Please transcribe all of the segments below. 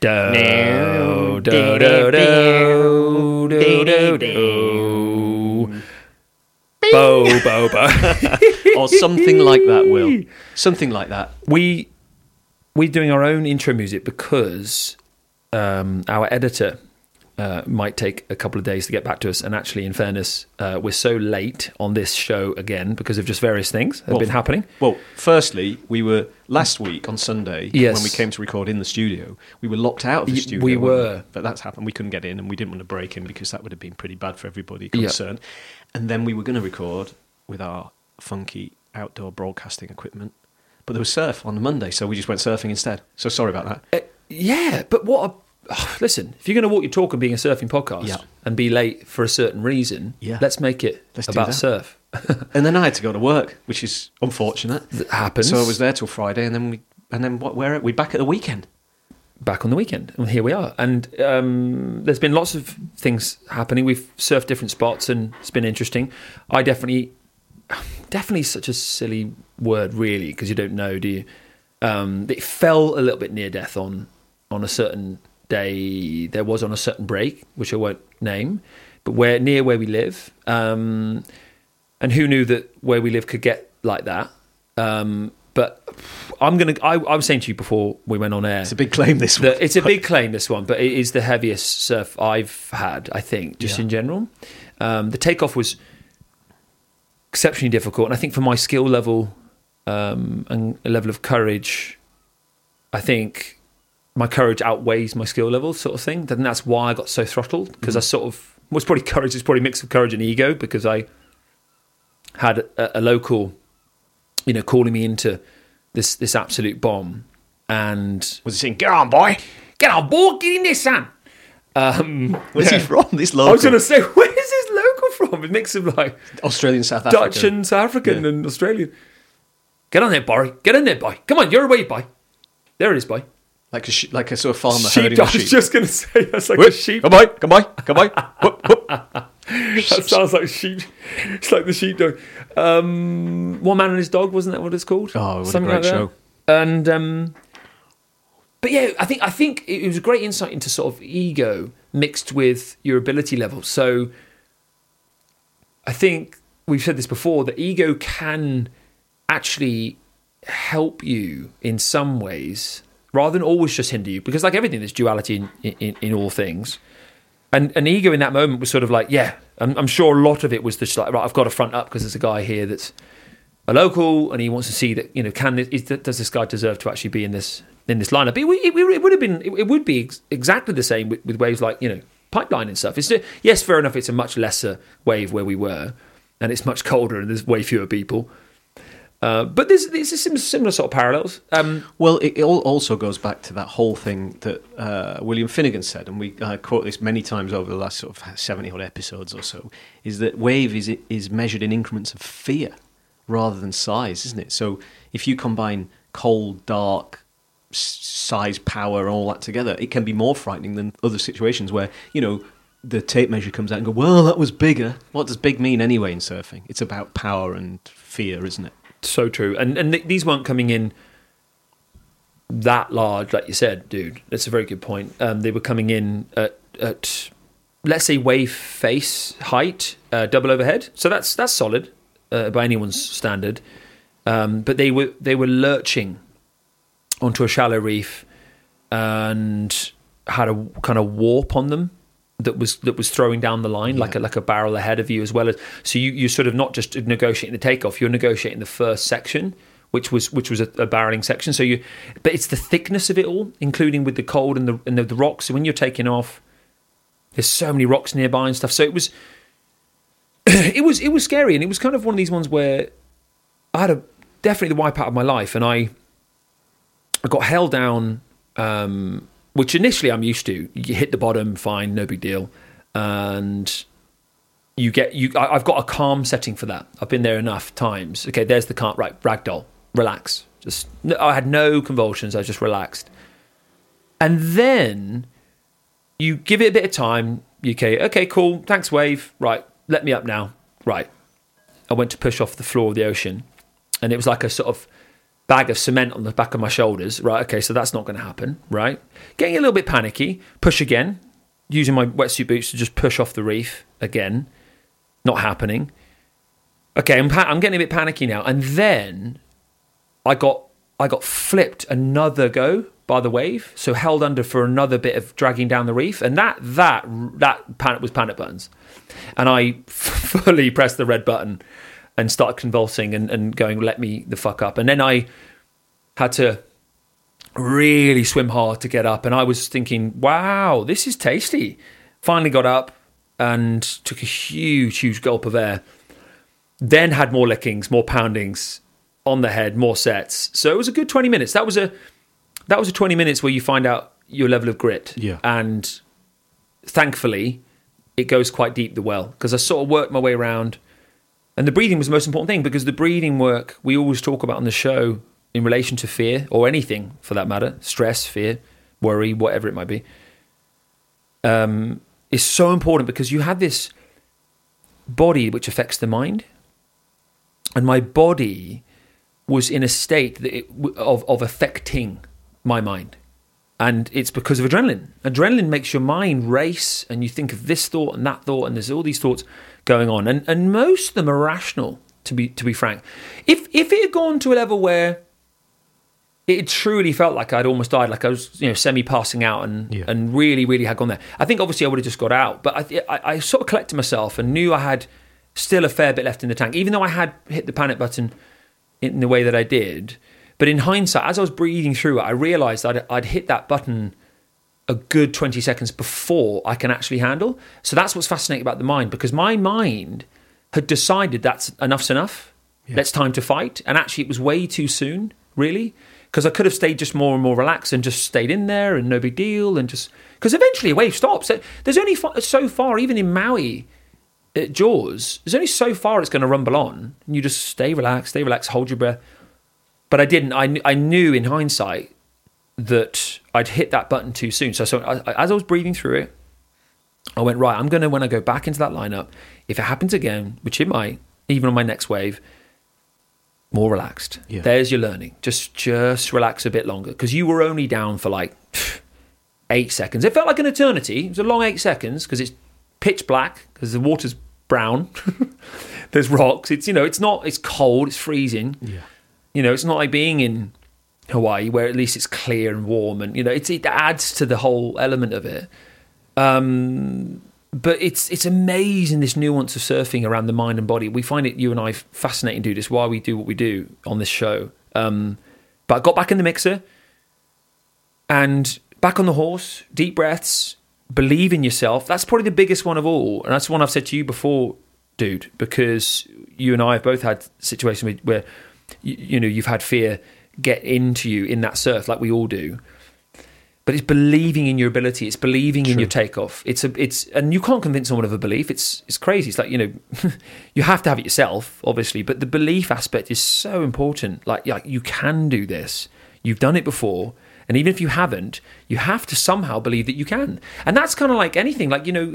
Do, do, do, do, do, do, do. Bo, bo, bo. or something like that. Will something like that? we we're doing our own intro music because um, our editor uh, might take a couple of days to get back to us. And actually, in fairness, uh, we're so late on this show again because of just various things that have been happening. Well, firstly, we were last week on Sunday Yes. when we came to record in the studio. We were locked out of the studio. we were. but that's happened. We couldn't get in, and we didn't want to break in because that would have been pretty bad for everybody Yeah. concerned. And then we were going to record with our funky outdoor broadcasting equipment, but there was surf on the Monday, so we just went surfing instead. So sorry about that. Uh, yeah, but what? A, listen, if you're going to walk your talk and being a surfing podcast Yeah. and be late for a certain reason, Yeah. let's make it Let's about surf. And then I had to go to work, which is unfortunate. That happens. So I was there till Friday, and then we and then what? Where we back at the weekend? back on the weekend, and here we are. And um, there's been lots of things happening. We've surfed different spots, and it's been interesting. I definitely, definitely, such a silly word, really, because you don't know, do you? Um, it fell a little bit near death on on a certain day. There was on a certain break, which I won't name, but where near where we live. Um, and who knew that where we live could get like that? Um, but I'm gonna. I, I was saying to you before we went on air. It's a big claim. This one. It's a big claim, this one, but it is the heaviest surf I've had, I think, just Yeah. in general. Um, the takeoff was exceptionally difficult, and I think for my skill level um, and level of courage, I think my courage outweighs my skill level, sort of thing. I think that's why I got so throttled because I sort of was probably courage. It's probably a mix of courage and ego because I had a, a local, you know, calling me into this this absolute bomb, and was he saying, "Get on, boy"? Get on board, get in there, son. Um, Where's yeah. he from? This local. I was going to say, where's this local from? A mix of like Australian, South African. Dutch and South African Yeah. and Australian. Get on there, boy. Get in there, boy. Come on, you're away, boy. There it is, boy. Like a sh- like a sort of farmer Sheep. herding I was sheep. just going to say that's like Whoop, a sheep. Come on, come on, come on. Whoop, whoop. That sounds like sheep. It's like the sheepdog. Um, One Man and His Dog, wasn't that what it's called? Oh, what a Something great like that. show. And um, but yeah, I think I think it was a great insight into sort of ego mixed with your ability level. So I think we've said this before that ego can actually help you in some ways rather than always just hinder you. Because like everything there's duality in, in, in all things. And an ego in that moment was sort of like yeah I'm, I'm sure a lot of it was just like right i've got to front up because there's a guy here that's a local and he wants to see that you know can is, does this guy deserve to actually be in this in this lineup? It, it, it would have been it, would be ex- exactly the same with, with waves like you know pipeline and stuff. It's yes fair enough it's a much lesser wave where we were and it's much colder and there's way fewer people uh, but there's, there's similar sort of parallels um, Well, it, it also goes back to that whole thing that uh, William Finnegan said, and we uh, quote this many times over the last sort of seventy odd episodes or so. Is that wave is is measured in increments of fear rather than size, isn't it? So if you combine cold, dark, size, power, and all that together, it can be more frightening than other situations where you know the tape measure comes out and go, well, that was bigger. What does big mean anyway in surfing? It's about power and fear, isn't it? So true. And and th- these weren't coming in that large like you said dude. That's a very good point. Um, they were coming in at, at let's say wave face height uh, double overhead. So that's that's solid uh, by anyone's standard. Um, but they were they were lurching onto a shallow reef and had a kind of warp on them that was that was throwing down the line like a like a barrel ahead of you as well as so you you're sort of not just negotiating the takeoff you're negotiating the first section which was which was a, a barreling section. So you but it's the thickness of it all including with the cold and the and the, the rocks. So when you're taking off there's so many rocks nearby and stuff. So it was it was it was scary. And it was kind of one of these ones where I had a definitely the wipeout of my life. And I I got held down um, which initially I'm used to. You hit the bottom, fine, no big deal, and you get you. I, I've got a calm setting for that. I've been there enough times. Okay, there's the calm. Right, ragdoll, relax. Just I had no convulsions. I just relaxed, and then you give it a bit of time. Okay? Okay, cool. Thanks, wave. Right, let me up now. Right, I went to push off the floor of the ocean, and it was like a sort of bag of cement on the back of my shoulders. Right, okay, so that's not going to happen. Right, getting a little bit panicky. Push again, using my wetsuit boots to just push off the reef again. Not happening. Okay, I'm, pa- I'm getting a bit panicky now, and then I got I got flipped another go by the wave, so held under for another bit of dragging down the reef, and that that that panic was panic buttons, and I fully pressed the red button and started convulsing and, and going, "Let me the fuck up," and then I had to really swim hard to get up, and I was thinking, "Wow, this is tasty." Finally got up and took a huge, huge gulp of air. Then had more lickings, more poundings on the head, more sets. So it was a good twenty minutes. That was a that was a twenty minutes where you find out your level of grit. Yeah. And thankfully, it goes quite deep the well because I sort of worked my way around. And the breathing was the most important thing because the breathing work we always talk about on the show in relation to fear or anything for that matter, stress, fear, worry, whatever it might be, um, is so important because you have this body which affects the mind. And my body was in a state that it, of, of affecting my mind. And it's because of adrenaline. Adrenaline makes your mind race, and you think of this thought and that thought, and there's all these thoughts going on. And, and most of them are rational, to be, to be frank. If, if it had gone to a level where it truly felt like I'd almost died, like I was, you know, semi passing out, and Yeah. and really, really had gone there. I think obviously I would have just got out, but I, I, I sort of collected myself and knew I had still a fair bit left in the tank, even though I had hit the panic button in the way that I did. But in hindsight, as I was breathing through it, I realised I'd, I'd hit that button a good 20 seconds before I can actually handle. So that's what's fascinating about the mind, because my mind had decided that's enough's enough. Yeah. It's time to fight. And actually, it was way too soon, really, because I could have stayed just more and more relaxed and just stayed in there and no big deal. And just because eventually a wave stops. There's only so far, even in Maui, at Jaws, there's only so far it's going to rumble on. And you just stay relaxed, stay relaxed, hold your breath. But I didn't. I, I knew in hindsight that I'd hit that button too soon. So, so I, as I was breathing through it, I went, right, I'm going to, when I go back into that lineup, if it happens again, which it might, even on my next wave, more relaxed. Yeah. There's your learning. Just just relax a bit longer because you were only down for like eight seconds. It felt like an eternity. It was a long eight seconds because it's pitch black because the water's brown. There's rocks. It's you know it's not. It's cold. It's freezing. Yeah. You know it's not like being in Hawaii where at least it's clear and warm and you know it's, it adds to the whole element of it. Um, but it's it's amazing this nuance of surfing around the mind and body. We find it you and I fascinating, do this. Why we do what we do on this show. Um, but I got back in the mixer and back on the horse. Deep breaths. Believe in yourself. That's probably the biggest one of all, and that's one I've said to you before, dude. Because you and I have both had situations where you, you know you've had fear get into you in that surf, like we all do but it's believing in your ability. It's believing in True. your takeoff. It's a, it's, and you can't convince someone of a belief. It's, it's crazy. It's like you know, you have to have it yourself, obviously, but the belief aspect is so important. Like, like you can do this. You've done it before, and even if you haven't, you have to somehow believe that you can. And that's kind of like anything. Like you know,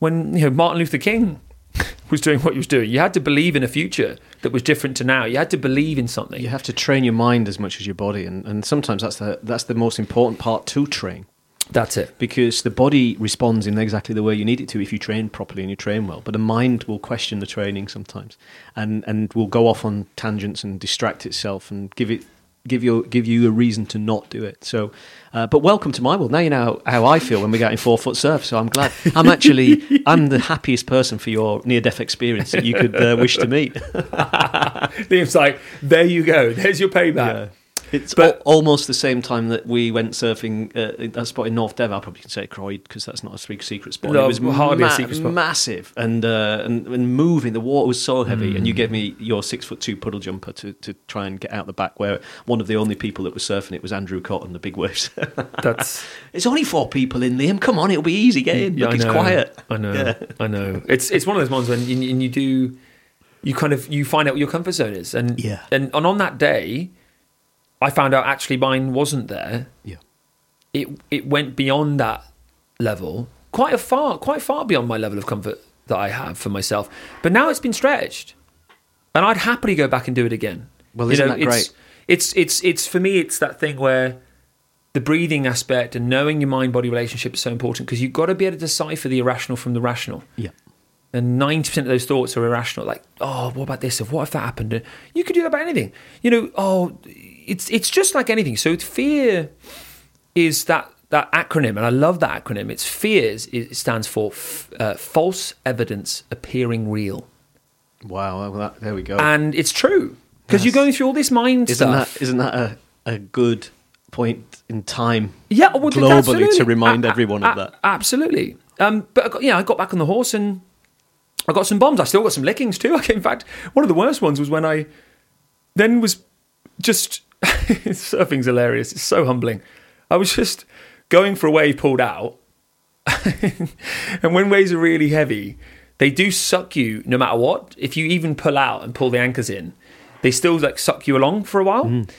when you know Martin Luther King was doing what he was doing, you had to believe in a future that was different to now. You had to believe in something. You have to train your mind as much as your body, and, and sometimes that's the that's the most important part to train That's it. because the body responds in exactly the way you need it to if you train properly and you train well. But the mind will question the training sometimes, and and will go off on tangents and distract itself and give it give you give you a reason to not do it. So, uh, but welcome to my world. Now you know how, how I feel when we get in four foot surf. So I'm glad. I'm actually I'm the happiest person for your near death experience that you could uh, wish to meet. Liam's like, there you go. There's your payback. It's But- al- almost the same time that we went surfing uh, that spot in North Devon. I probably can say Croyde because that's not a big secret spot. No, it was hardly a secret spot. massive and, uh, and and moving. The water was so heavy, and you Mm. gave me your six foot two puddle jumper to, to try and get out the back. Where one of the only people that was surfing it was Andrew Cotton, the big waves. That's it's only four people in Liam. Come on, it'll be easy. Get in. Look, it's quiet. I know. Yeah. I know. It's it's one of those ones when you, and you do, you kind of you find out what your comfort zone is, and Yeah. and, and on that day, I found out actually mine wasn't there. Yeah. It it went beyond that level, quite a far, quite far beyond my level of comfort that I have for myself. But now it's been stretched, and I'd happily go back and do it again. Well, isn't know, that great? it's it's it's for me. It's that thing where the breathing aspect and knowing your mind body relationship is so important because you've got to be able to decipher the irrational from the rational. Yeah. And ninety percent of those thoughts are irrational. Like, oh, what about this? Or what if that happened? You could do that about anything. You know, oh, it's it's just like anything. So fear is that that acronym, and I love that acronym. It's fears. It stands for f- uh, false evidence appearing real, Wow. Well, that, there we go. and it's true because you're going through all this mind isn't stuff. that isn't that a, a good point in time yeah, well, globally absolutely. to remind A- a- everyone of that? Absolutely. Um, but I got, yeah, I got back on the horse and I got some bombs. I still got some lickings too. In fact, one of the worst ones was when I then was just surfing's hilarious. It's so humbling. I was just going for a wave pulled out, and when waves are really heavy, they do suck you no matter what. If you even pull out and pull the anchors in, they still like suck you along for a while. Mm.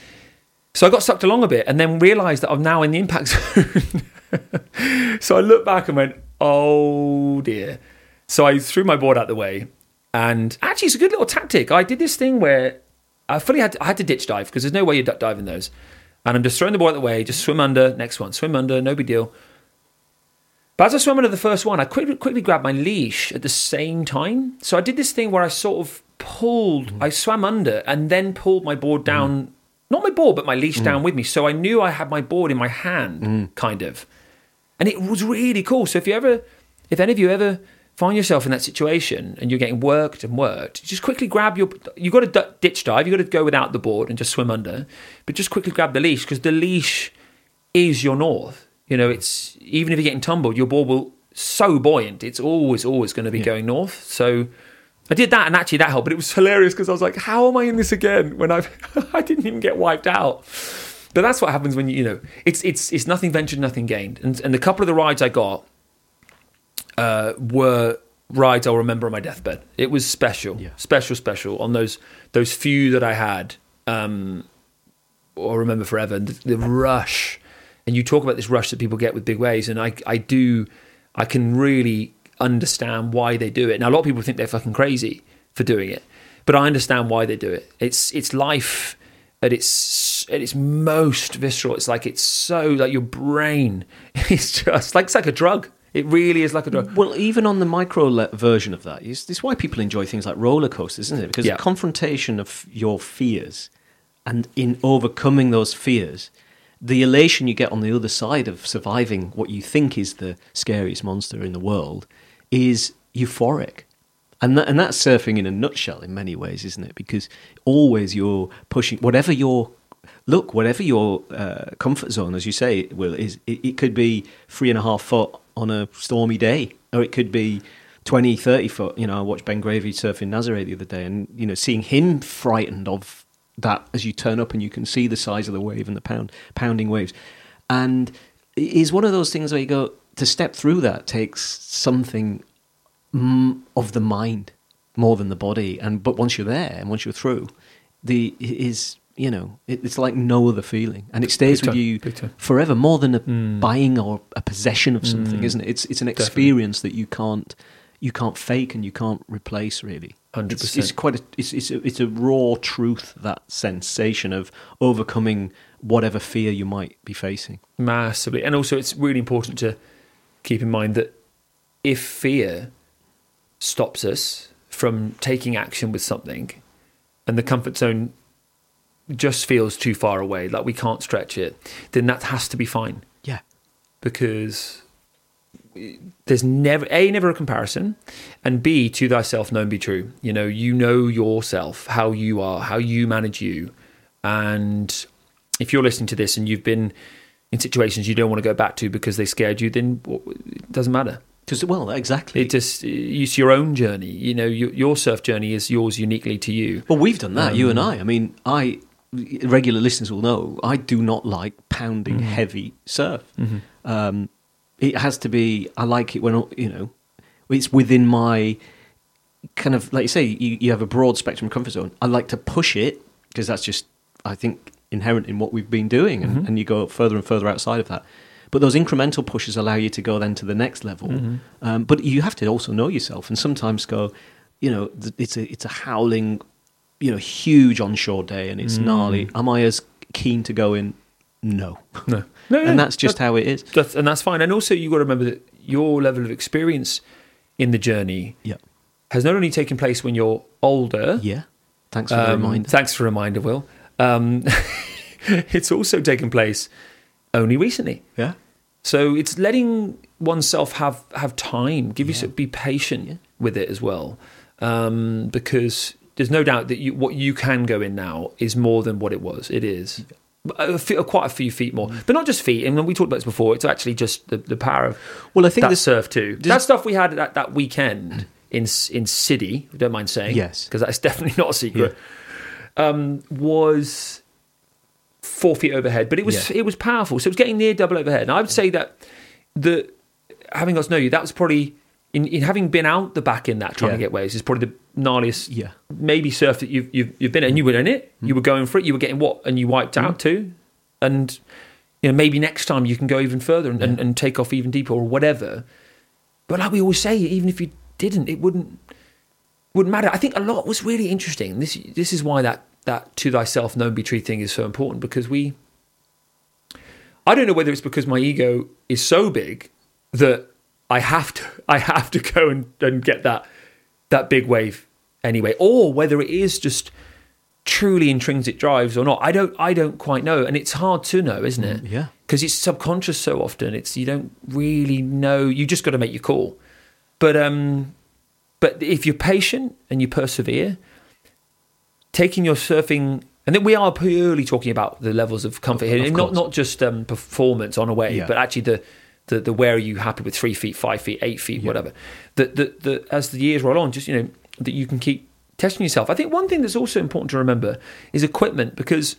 So I got sucked along a bit, and then realised that I'm now in the impact zone. so I looked back and went, "Oh dear." So I threw my board out the way, and actually, it's a good little tactic. I did this thing where I fully had to, I had to ditch dive because there's no way you're duck diving those, and I'm just throwing the board out the way, just swim under. Next one, swim under, no big deal. But as I swam under the first one, I quickly, quickly grabbed my leash at the same time. So I did this thing where I sort of pulled, mm. I swam under and then pulled my board mm. down, not my board, but my leash mm. down with me. So I knew I had my board in my hand, kind of. And it was really cool. So if you ever, if any of you ever find yourself in that situation and you're getting worked and worked, just quickly grab your, You've got to ditch dive, You've got to go without the board and just swim under, but just quickly grab the leash because the leash is your north. You know, it's even if you're getting tumbled, your board will so buoyant. It's always, always going to be going north. So I did that, and actually that helped. But it was hilarious because I was like, "How am I in this again?" When I I didn't even get wiped out. But that's what happens when you you know it's it's it's nothing ventured, nothing gained. And and the couple of the rides I got uh, were rides I'll remember on my deathbed. It was special, Yeah. special, special on those those few that I had. Um, or remember forever. And the, the rush, and you talk about this rush that people get with big waves, and I, I do, I can really understand why they do it. Now, a lot of people think they're fucking crazy for doing it, but I understand why they do it. It's it's life at its at its most visceral. It's like it's so like your brain is just like it's like a drug. It really is like a drug. Well, even on the micro le- version of that, this is why people enjoy things like roller coasters, isn't it? Because Yeah. the confrontation of your fears and in overcoming those fears, the elation you get on the other side of surviving what you think is the scariest monster in the world is euphoric. And that, and that's surfing in a nutshell in many ways, isn't it? Because always you're pushing whatever your look, whatever your uh, comfort zone, as you say, Will is it, it could be three and a half foot on a stormy day, or it could be 20, 30 foot. You know, I watched Ben Gravy surf in Nazaré the other day, and you know, seeing him frightened of that as you turn up and you can see the size of the wave and the pound pounding waves, and is one of those things where you go to step through that takes something of the mind more than the body, and but once you're there and once you're through, the is you know it, it's like no other feeling, and it stays with you forever, more than a Mm. buying or a possession of something, Mm. isn't it? It's it's an Definitely. experience that you can't you can't fake and you can't replace. Really, Hundred it's, it's quite a it's it's a, it's a raw truth that sensation of overcoming whatever fear you might be facing. Massively. And also, it's really important to keep in mind that if fear stops us from taking action with something and the comfort zone just feels too far away, like we can't stretch it, then that has to be fine. Yeah, because there's never a never a comparison and b to thyself known be true. You know you know yourself how you are how you manage you. And if you're listening to this and you've been in situations you don't want to go back to because they scared you then it doesn't matter. Because well, exactly. it just it's your own journey. You know your, your surf journey is yours uniquely to you. Well, we've done that, you and Um, I. I mean, I regular listeners will know I do not like pounding Mhm. heavy surf. Mhm. Um, it has to be. I like it when you know it's within my kind of like you say. You, you have a broad spectrum comfort zone. I like to push it because that's just I think inherent in what we've been doing, and, Mhm. and you go further and further outside of that. But those incremental pushes allow you to go then to the next level. Mhm. Um, but you have to also know yourself, and sometimes go, you know, it's a it's a howling you know huge onshore day and it's Mm. gnarly. Am I as keen to go in? No, No, no, and that's just how it is. that's, and that's fine. And also, you got to remember that your level of experience in the journey Yeah, has not only taken place when you're older. yeah. Thanks for the um, reminder. Thanks for the reminder, Will. Um, it's also taken place only recently. Yeah, So it's letting oneself have have time, give Yeah. yourself be patient Yeah. with it as well, um, because there's no doubt that you, what you can go in now is more than what it was. It is. A few- quite a few feet more, but not just feet. And when we talked about this before, it's actually just the, the power of Well, I think that this. surf too. that stuff we had that, that weekend in in City, don't mind saying, Yes. because that's definitely not a secret. Um, was four feet overhead, but it was Yeah. it was powerful. So it was getting near double overhead, and I would say that the having got to know you, that was probably in, in having been out the back in that trying to get waves is probably the gnarliest Yeah, maybe surf that you've you've, you've been in. And you were in it, hmm. you were going for it, you were getting what, and you wiped hmm. out too, and you know maybe next time you can go even further and, and, and take off even deeper or whatever. But like we always say, even if you didn't, it wouldn't wouldn't matter. I think a lot was really interesting. This this is why that that to thyself known be true thing is so important because we. I don't know whether it's because my ego is so big that I have to I have to go and, and get that that big wave anyway, or whether it is just truly intrinsic drives or not. I don't I don't quite know, and it's hard to know, isn't it? yeah. because it's subconscious so often. It's you don't really know. You just got to make your call. But um, but if you're patient and you persevere, taking your surfing, and then we are purely talking about the levels of comfort here, Of not not just um, performance on a wave, Yeah. but actually the. The, the where are you happy with three feet, five feet, eight feet, Yeah. whatever. That that that as the years roll on, just you know that you can keep testing yourself. I think one thing that's also important to remember is equipment because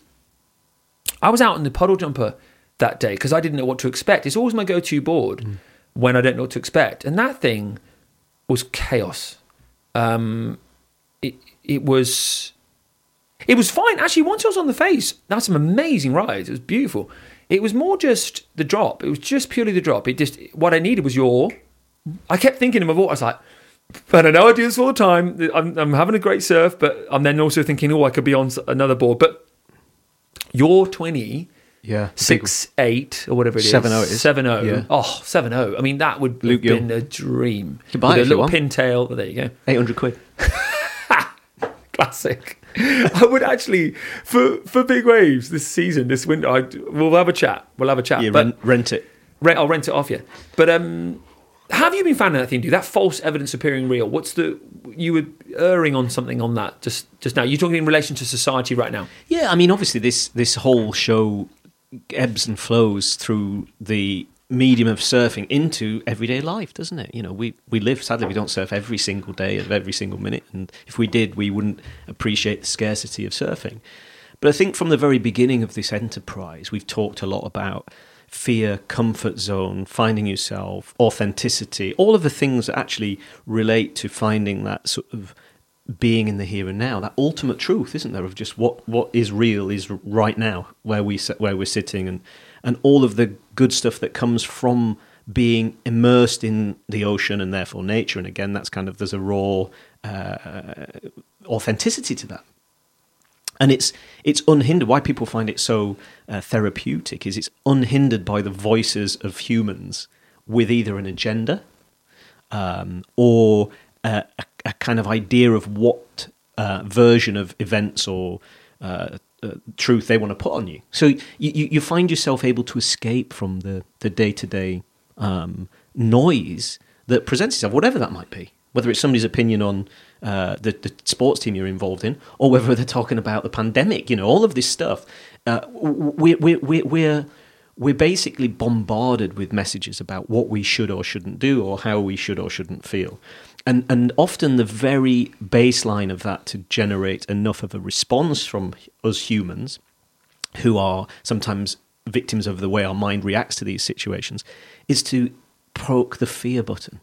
I was out in the puddle jumper that day because I didn't know what to expect. It's always my go-to board when I don't know what to expect, and that thing was chaos. Um, it it was it was fine actually. Once I was on the face, that's some amazing rides. It was beautiful. It was more just the drop. It was just purely the drop. It just what I needed was your. I kept thinking in my voice, I was like, but I know I do this all the time. I'm, I'm having a great surf, but I'm then also thinking, oh, I could be on another board. But your 20, Yeah, six, eight, or whatever it is. 7-0 it is. 7-0. Yeah. Oh, 7-0. I mean, that would Luke have been a dream. You can buy With it a little pintail. There you go. eight hundred quid. Classic. I would actually, for, for big waves this season, this winter, I, we'll have a chat. We'll have a chat. Yeah, but rent, rent it. Rent, I'll rent it off you. But um, have you been finding that thing, dude? That false evidence appearing real. What's the you were erring on something on that just just now? You're talking in relation to society right now. Yeah, I mean, obviously, this this whole show ebbs and flows through the medium of surfing into everyday life, doesn't it? You know, we we live. Sadly, we don't surf every single day of every single minute, and if we did, we wouldn't appreciate the scarcity of surfing. But I think from the very beginning of this enterprise, we've talked a lot about fear, comfort zone, finding yourself, authenticity, all of the things that actually relate to finding that sort of being in the here and now, that ultimate truth, isn't there, of just what, what is real is right now, where we where we're sitting, and and all of the good stuff that comes from being immersed in the ocean and therefore nature. And again, that's kind of there's a raw uh, authenticity to that and it's it's unhindered. Why people find it so uh, therapeutic is it's unhindered by the voices of humans with either an agenda um, or uh, a, a kind of idea of what uh, version of events or uh, truth they want to put on you. So you, you, find yourself able to escape from the the day to day noise that presents itself, whatever that might be. Whether it's somebody's opinion on uh, the, the sports team you're involved in, or whether they're talking about the pandemic, you know, all of this stuff. Uh, we, we, we, we're we're basically bombarded with messages about what we should or shouldn't do, or how we should or shouldn't feel, and and often the very baseline of that to generate enough of a response from us humans, who are sometimes victims of the way our mind reacts to these situations, is to poke the fear button.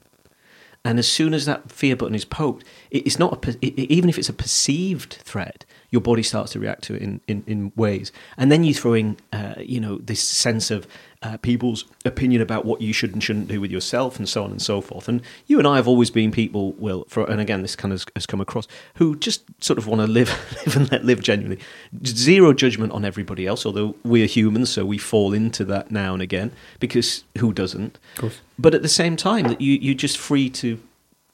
And as soon as that fear button is poked, it's not a, even if it's a perceived threat, your body starts to react to it in, in, in ways. And then you throw in, uh, you know, this sense of uh, people's opinion about what you should and shouldn't do with yourself and so on and so forth. And you and I have always been people, Will, for, and again, this kind of has come across, who just sort of want to live, live and let live genuinely. Zero judgment on everybody else, although we are humans, so we fall into that now and again, because who doesn't? Of course. But at the same time, that you, you're just free to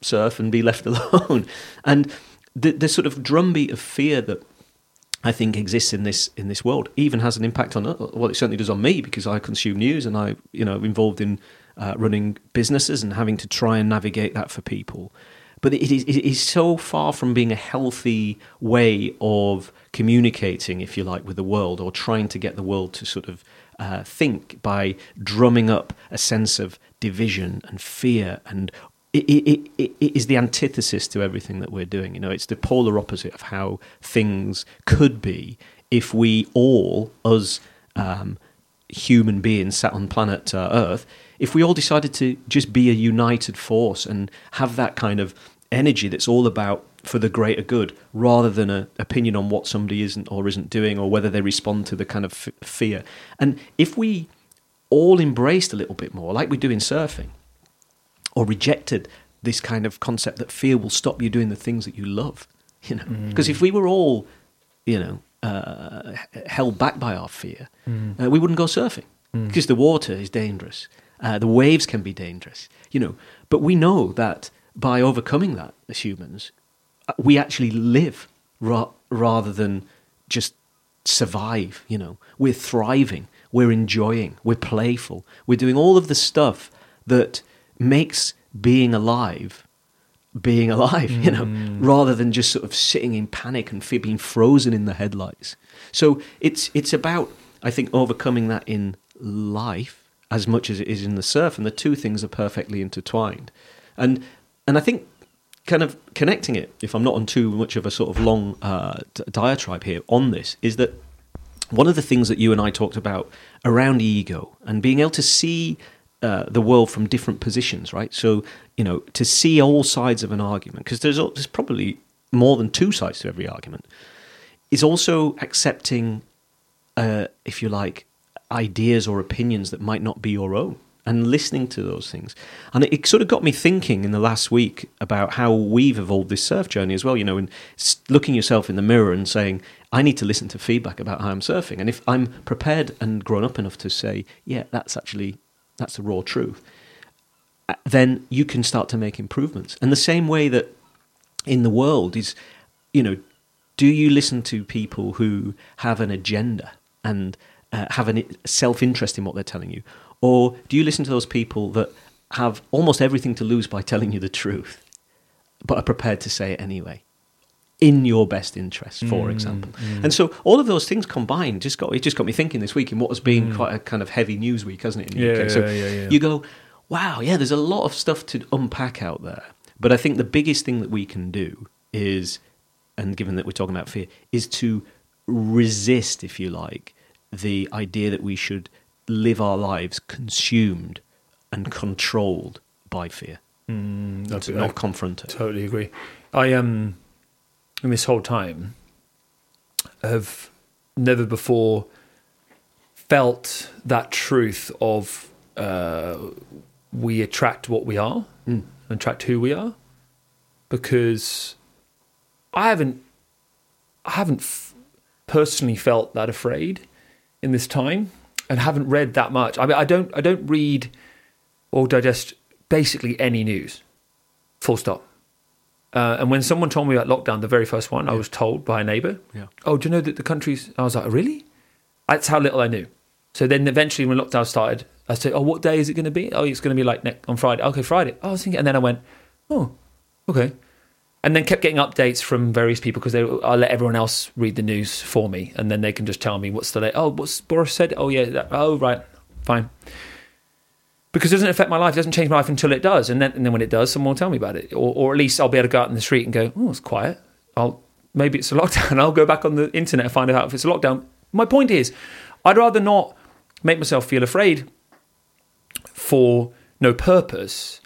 surf and be left alone. And the, the sort of drumbeat of fear that I think exists in this in this world even has an impact on well it certainly does on me because I consume news and I you know involved in uh, running businesses and having to try and navigate that for people. But it is, it is so far from being a healthy way of communicating if you like with the world or trying to get the world to sort of uh, think by drumming up a sense of division and fear and it, it, is the antithesis to everything that we're doing. You know, it's the polar opposite of how things could be if we all, us um, human beings sat on planet uh, Earth, if we all decided to just be a united force and have that kind of energy that's all about for the greater good, rather than an opinion on what somebody isn't or isn't doing, or whether they respond to the kind of f- fear. And if we all embraced a little bit more, like we do in surfing, or rejected this kind of concept that fear will stop you doing the things that you love. You know, because mm. if we were all, you know, uh, held back by our fear, mm. uh, we wouldn't go surfing because mm. the water is dangerous. Uh, the waves can be dangerous, you know. But we know that by overcoming that as humans, uh, we actually live ra- rather than just survive. You know, we're thriving, we're enjoying, we're playful, we're doing all of the stuff that makes being alive being alive, you know, mm. rather than just sort of sitting in panic and being frozen in the headlights. So it's it's about I think overcoming that in life as much as it is in the surf, and the two things are perfectly intertwined. And and I think kind of connecting it, if I'm not on too much of a sort of long uh, diatribe here on this, is that one of the things that you and I talked about around ego and being able to see uh, the world from different positions, right? So you know to see all sides of an argument because there's there's probably more than two sides to every argument. Is also accepting, uh, if you like, ideas or opinions that might not be your own and listening to those things. And it, it, sort of got me thinking in the last week about how we've evolved this surf journey as well, you know, and looking yourself in the mirror and saying, I need to listen to feedback about how I'm surfing. And if I'm prepared and grown up enough to say, yeah, that's actually that's the raw truth, uh, then you can start to make improvements. And the same way that in the world is, you know, do you listen to people who have an agenda and uh, have a self interest in what they're telling you? Or do you listen to those people that have almost everything to lose by telling you the truth, but are prepared to say it anyway? In your best interest, for mm, example. Mm. And so all of those things combined just got it just got me thinking this week in what has been mm. quite a kind of heavy news week, hasn't it? In the yeah, UK? So yeah, yeah, you go, wow, yeah, there's a lot of stuff to unpack out there. But I think the biggest thing that we can do is, and given that we're talking about fear, is to resist, if you like, the idea that we should live our lives consumed and controlled by fear. Mm, to not confront it. Totally agree. I um in this whole time have never before felt that truth of uh, we attract what we are, mm. attract who we are, because I haven't, I haven't f- personally felt that afraid in this time, and haven't read that much. I mean, I don't, I don't read or digest basically any news. Full stop. Uh, and when someone told me about lockdown, the very first one, yeah. I was told by a neighbour, yeah. "Oh, do you know that the country's?" I was like, "Really?" That's how little I knew. So then, eventually, when lockdown started, I said, "Oh, what day is it going to be?" Oh, it's going to be like next, on Friday. Okay, Friday. Oh, I was thinking, and then I went, "Oh, okay," and then kept getting updates from various people because I'll let everyone else read the news for me, and then they can just tell me what's the late. Oh, what's Boris said? Oh, yeah. That, oh, right, fine because it doesn't affect my life. It doesn't change my life until it does, and then and then when it does, someone will tell me about it, or or at least I'll be able to go out in the street and go, oh, it's quiet. I'll maybe it's a lockdown. I'll go back on the internet and find out if it's a lockdown. My point is, I'd rather not make myself feel afraid for no purpose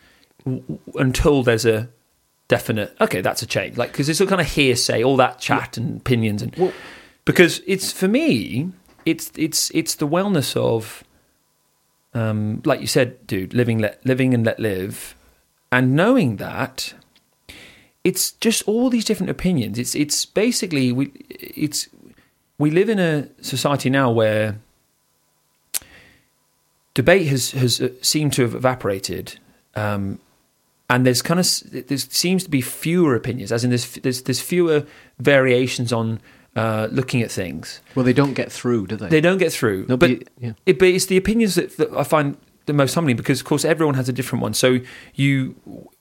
until there's a definite. Okay, that's a change. Like because it's all kind of hearsay, all that chat and opinions, and Well- because it's for me, it's it's it's the wellness of, um, like you said, dude, living let living and let live, and knowing that. It's just all these different opinions. It's it's basically we it's we live in a society now where debate has has uh, seemed to have evaporated, um, and there's kind of there seems to be fewer opinions, as in there's there's, there's fewer variations on uh, looking at things. Well, they don't get through, do they? They don't get through. Nobody- but, yeah. it, but it's the opinions that, that I find the most humbling because, of course, everyone has a different one. So you,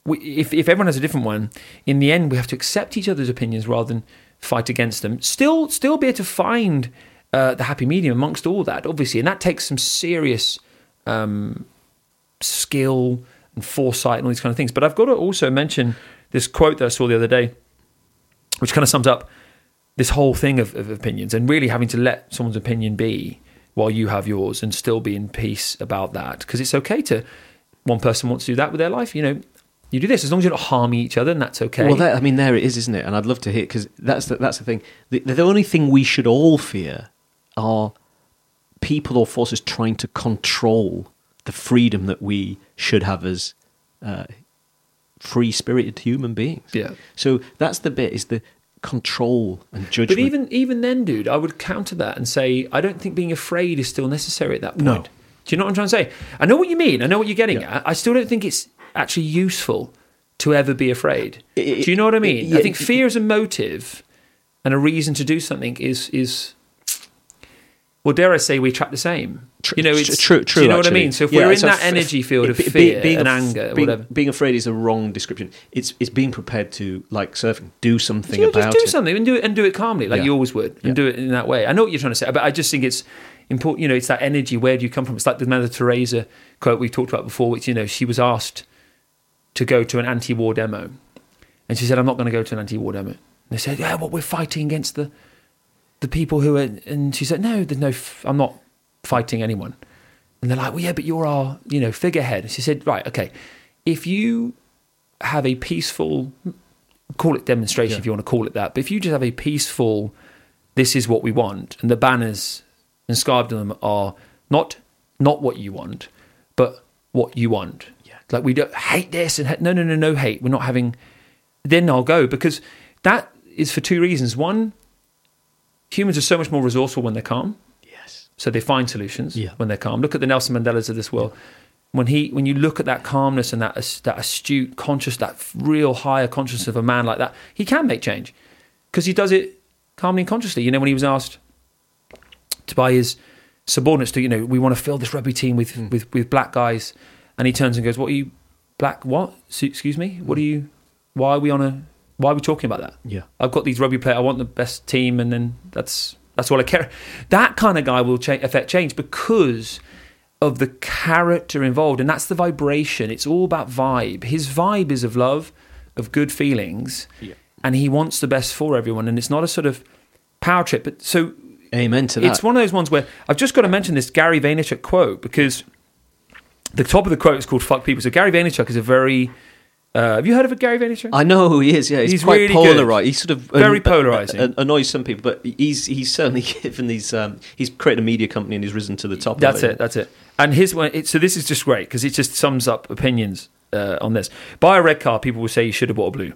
we, if if everyone has a different one, in the end, we have to accept each other's opinions rather than fight against them. Still, still be able to find uh, the happy medium amongst all that, obviously, and that takes some serious um, skill and foresight and all these kind of things. But I've got to also mention this quote that I saw the other day, which kind of sums up this whole thing of, of opinions and really having to let someone's opinion be while you have yours and still be in peace about that because it's okay to one person wants to do that with their life you know you do this as long as you're not harming each other and that's okay Well, that, I mean, there it is, isn't it? And I'd love to hear because that's the, that's the thing. The, the only thing we should all fear are people or forces trying to control the freedom that we should have as uh, free spirited human beings. Yeah. So that's the bit is the control and judgment. but even even then dude i would counter that and say i don't think being afraid is still necessary at that point No. do you know what i'm trying to say i know what you mean i know what you're getting Yeah. at i still don't think it's actually useful to ever be afraid It- do you know what i mean yeah, i think it- fear as a motive and a reason to do something is is well dare i say we attract the same you know it's true, true. do you know what i mean so if Yeah, we're in so that f- energy field of be- fear being and af- anger being, whatever being afraid is a wrong description. It's it's being prepared to like surfing, do something Yeah, about just do it. something and do it and do it calmly, like Yeah. you always would, and Yeah. do it in that way. I know what you're trying to say, but I just think it's important. You know, it's that energy. Where do you come from? It's like the Mother Teresa quote we talked about before, which you know she was asked to go to an anti-war demo, and she said, "I'm not going to go to an anti-war demo." And they said, "Yeah, well, we're fighting against the the people who are," and she said, "No, there's no. F- I'm not fighting anyone." And they're like, "Well, yeah, but you're our, you know, figurehead." And she said, "Right, okay, if you have a peaceful call it demonstration Yeah. if you want to call it that. But if you just have a peaceful, this is what we want, and the banners inscribed on them are not not what you want, but what you want. Yeah. Like we don't hate this and ha- no no no no hate. We're not having. Then I'll go because that is for two reasons. One, humans are so much more resourceful when they're calm. Yes. So they find solutions Yeah. when they're calm. Look at the Nelson Mandelas of this world. When he, when you look at that calmness and that that astute, conscious, that real higher consciousness of a man like that, he can make change because he does it calmly and consciously. You know, when he was asked to buy his subordinates to, you know, we want to fill this rugby team with Hmm. with with black guys, and he turns and goes, "What are you, black? What? Excuse me? What are you? Why are we on a? Why are we talking about that?" Yeah. I've got these rugby players. I want the best team, and then that's that's all I care. That kind of guy will cha- affect change because of the character involved, and that's the vibration. It's all about vibe. His vibe is of love, of good feelings, Yeah. and he wants the best for everyone. And it's not a sort of power trip. But so Amen to that. it's one of those ones where I've just got to mention this Gary Vaynerchuk quote because the top of the quote is called "fuck people." So Gary Vaynerchuk is a very uh, have you heard of a Gary Vaynerchuk? I know who he is. Yeah, he's, He's quite really good. polarized. He's sort of Very an- polarising. an- annoys some people, but he's he's certainly given these. Um, he's created a media company and he's risen to the top. That's of it. That's it. And his one. It, so this is just great because it just sums up opinions uh, on this. Buy a red car. People will say you should have bought a blue.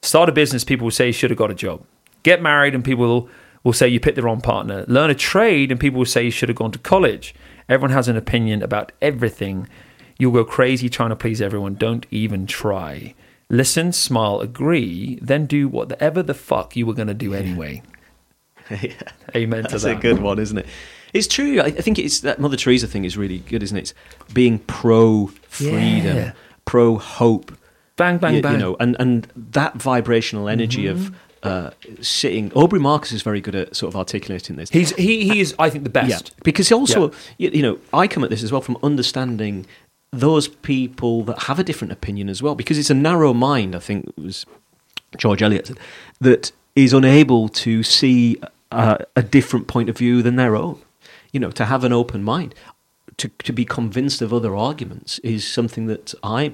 Start a business. People will say you should have got a job. Get married, and people will, will say you picked the wrong partner. Learn a trade, and people will say you should have gone to college. Everyone has an opinion about everything. You'll go crazy trying to please everyone. Don't even try. Listen, smile, agree, then do whatever the fuck you were going to do anyway. yeah. Amen to That's that. a good one, isn't it? It's true. I I think it's that Mother Teresa thing is really good, isn't it? It's being pro freedom, Yeah. pro hope. Bang, bang, you, bang. You know, and and that vibrational energy Mm-hmm. of uh, sitting. Aubrey Marcus is very good at sort of articulating this. He's he he is I think the best. Yeah, because also, you, you know, I come at this as well from understanding those people that have a different opinion as well, because it's a narrow mind. I think it was George Eliot said, that is unable to see uh, a different point of view than their own. You know, to have an open mind, to to be convinced of other arguments is something that I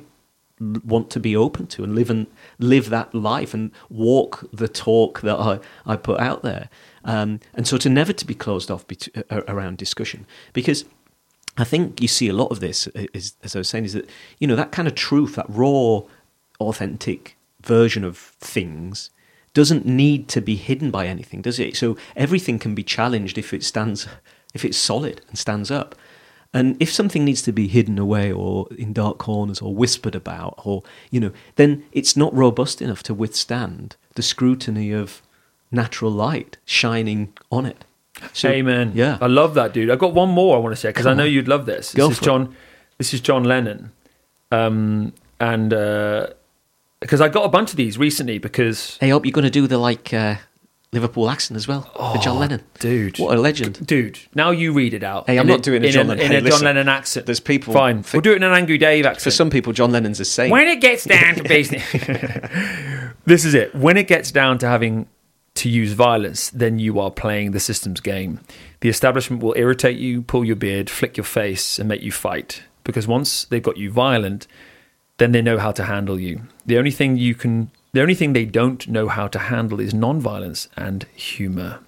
want to be open to and live and live that life and walk the talk that I, I put out there. Um, and so to never to be closed off uh, around discussion because I think you see a lot of this, is, as I was saying, is that, you know, that kind of truth, that raw, authentic version of things doesn't need to be hidden by anything, does it? So everything can be challenged if it stands, if it's solid and stands up. And if something needs to be hidden away or in dark corners or whispered about or, you know, then it's not robust enough to withstand the scrutiny of natural light shining on it. So- Amen. Yeah. I love that, dude. I've got one more I want to say because I know on. you'd love this. Go This is for it. John. This is John Lennon, um, and because I got a bunch of these recently because Hey, I hope you're going to do the like uh, Liverpool accent as well for John Oh, Lennon. dude, What a legend. dude. Now you read it out. Hey, I'm in not doing a in John Lennon- in hey, a John listen, Lennon accent. there's people Fine, think- we'll do it in an Angry Dave accent. For some people, John Lennon's a saint. when it gets down to business, this is it. When it gets down to having to use violence, then you are playing the system's game. The establishment will irritate you, pull your beard, flick your face, and make you fight. Because once they've got you violent, then they know how to handle you. The only thing you can, the only thing they don't know how to handle is non-violence and humor.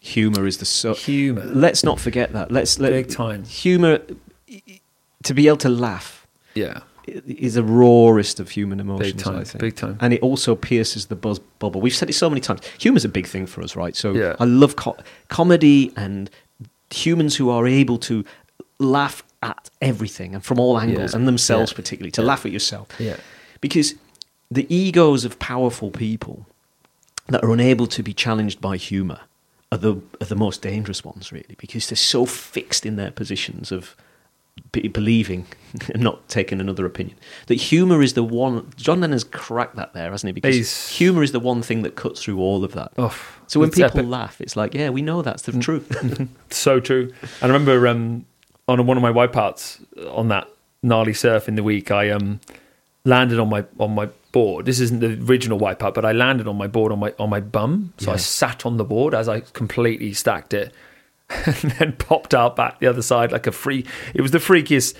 Humor is the so. Humor, Let's not forget that. Let's let big time. humor to be able to laugh Yeah, is the rawest of human emotions. big time, I think. big time. and it also pierces the buzz bubble. We've said it so many times. Humor's a big thing for us, right? So Yeah. I love co- comedy and humans who are able to laugh at everything and from all angles, Yeah. and themselves Yeah. particularly, to laugh at yourself. Yeah, Because the egos of powerful people that are unable to be challenged by humour are the, are the most dangerous ones, really, because they're so fixed in their positions of believing and not taking another opinion. That humour is the one. John Lennon's cracked that there, hasn't he? Because He's- humour is the one thing that cuts through all of that. oh, so when people epic. Laugh, it's like, yeah, we know that's the truth. So true. And I remember um, on one of my wipeouts on that gnarly surf in the week, I um, landed on my on my board. This isn't the original wipeout, but I landed on my board on my on my bum. So I sat on the board as I completely stacked it, and then popped out back the other side like a free. It was the freakiest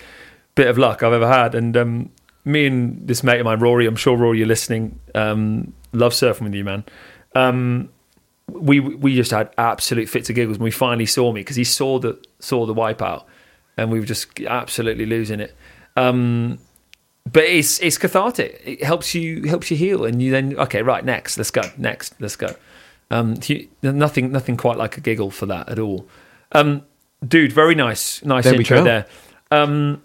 bit of luck I've ever had. And um, me and this mate of mine, Rory, I'm sure Rory, you're listening. Um, love surfing with you, man. Um, we we just had absolute fits of giggles when we finally saw me because he saw the saw the wipeout, and we were just absolutely losing it. Um, but it's it's cathartic. It helps you helps you heal, and you then okay right next let's go next let's go. Um, nothing nothing quite like a giggle for that at all. Um, dude, very nice nice There intro there. Um,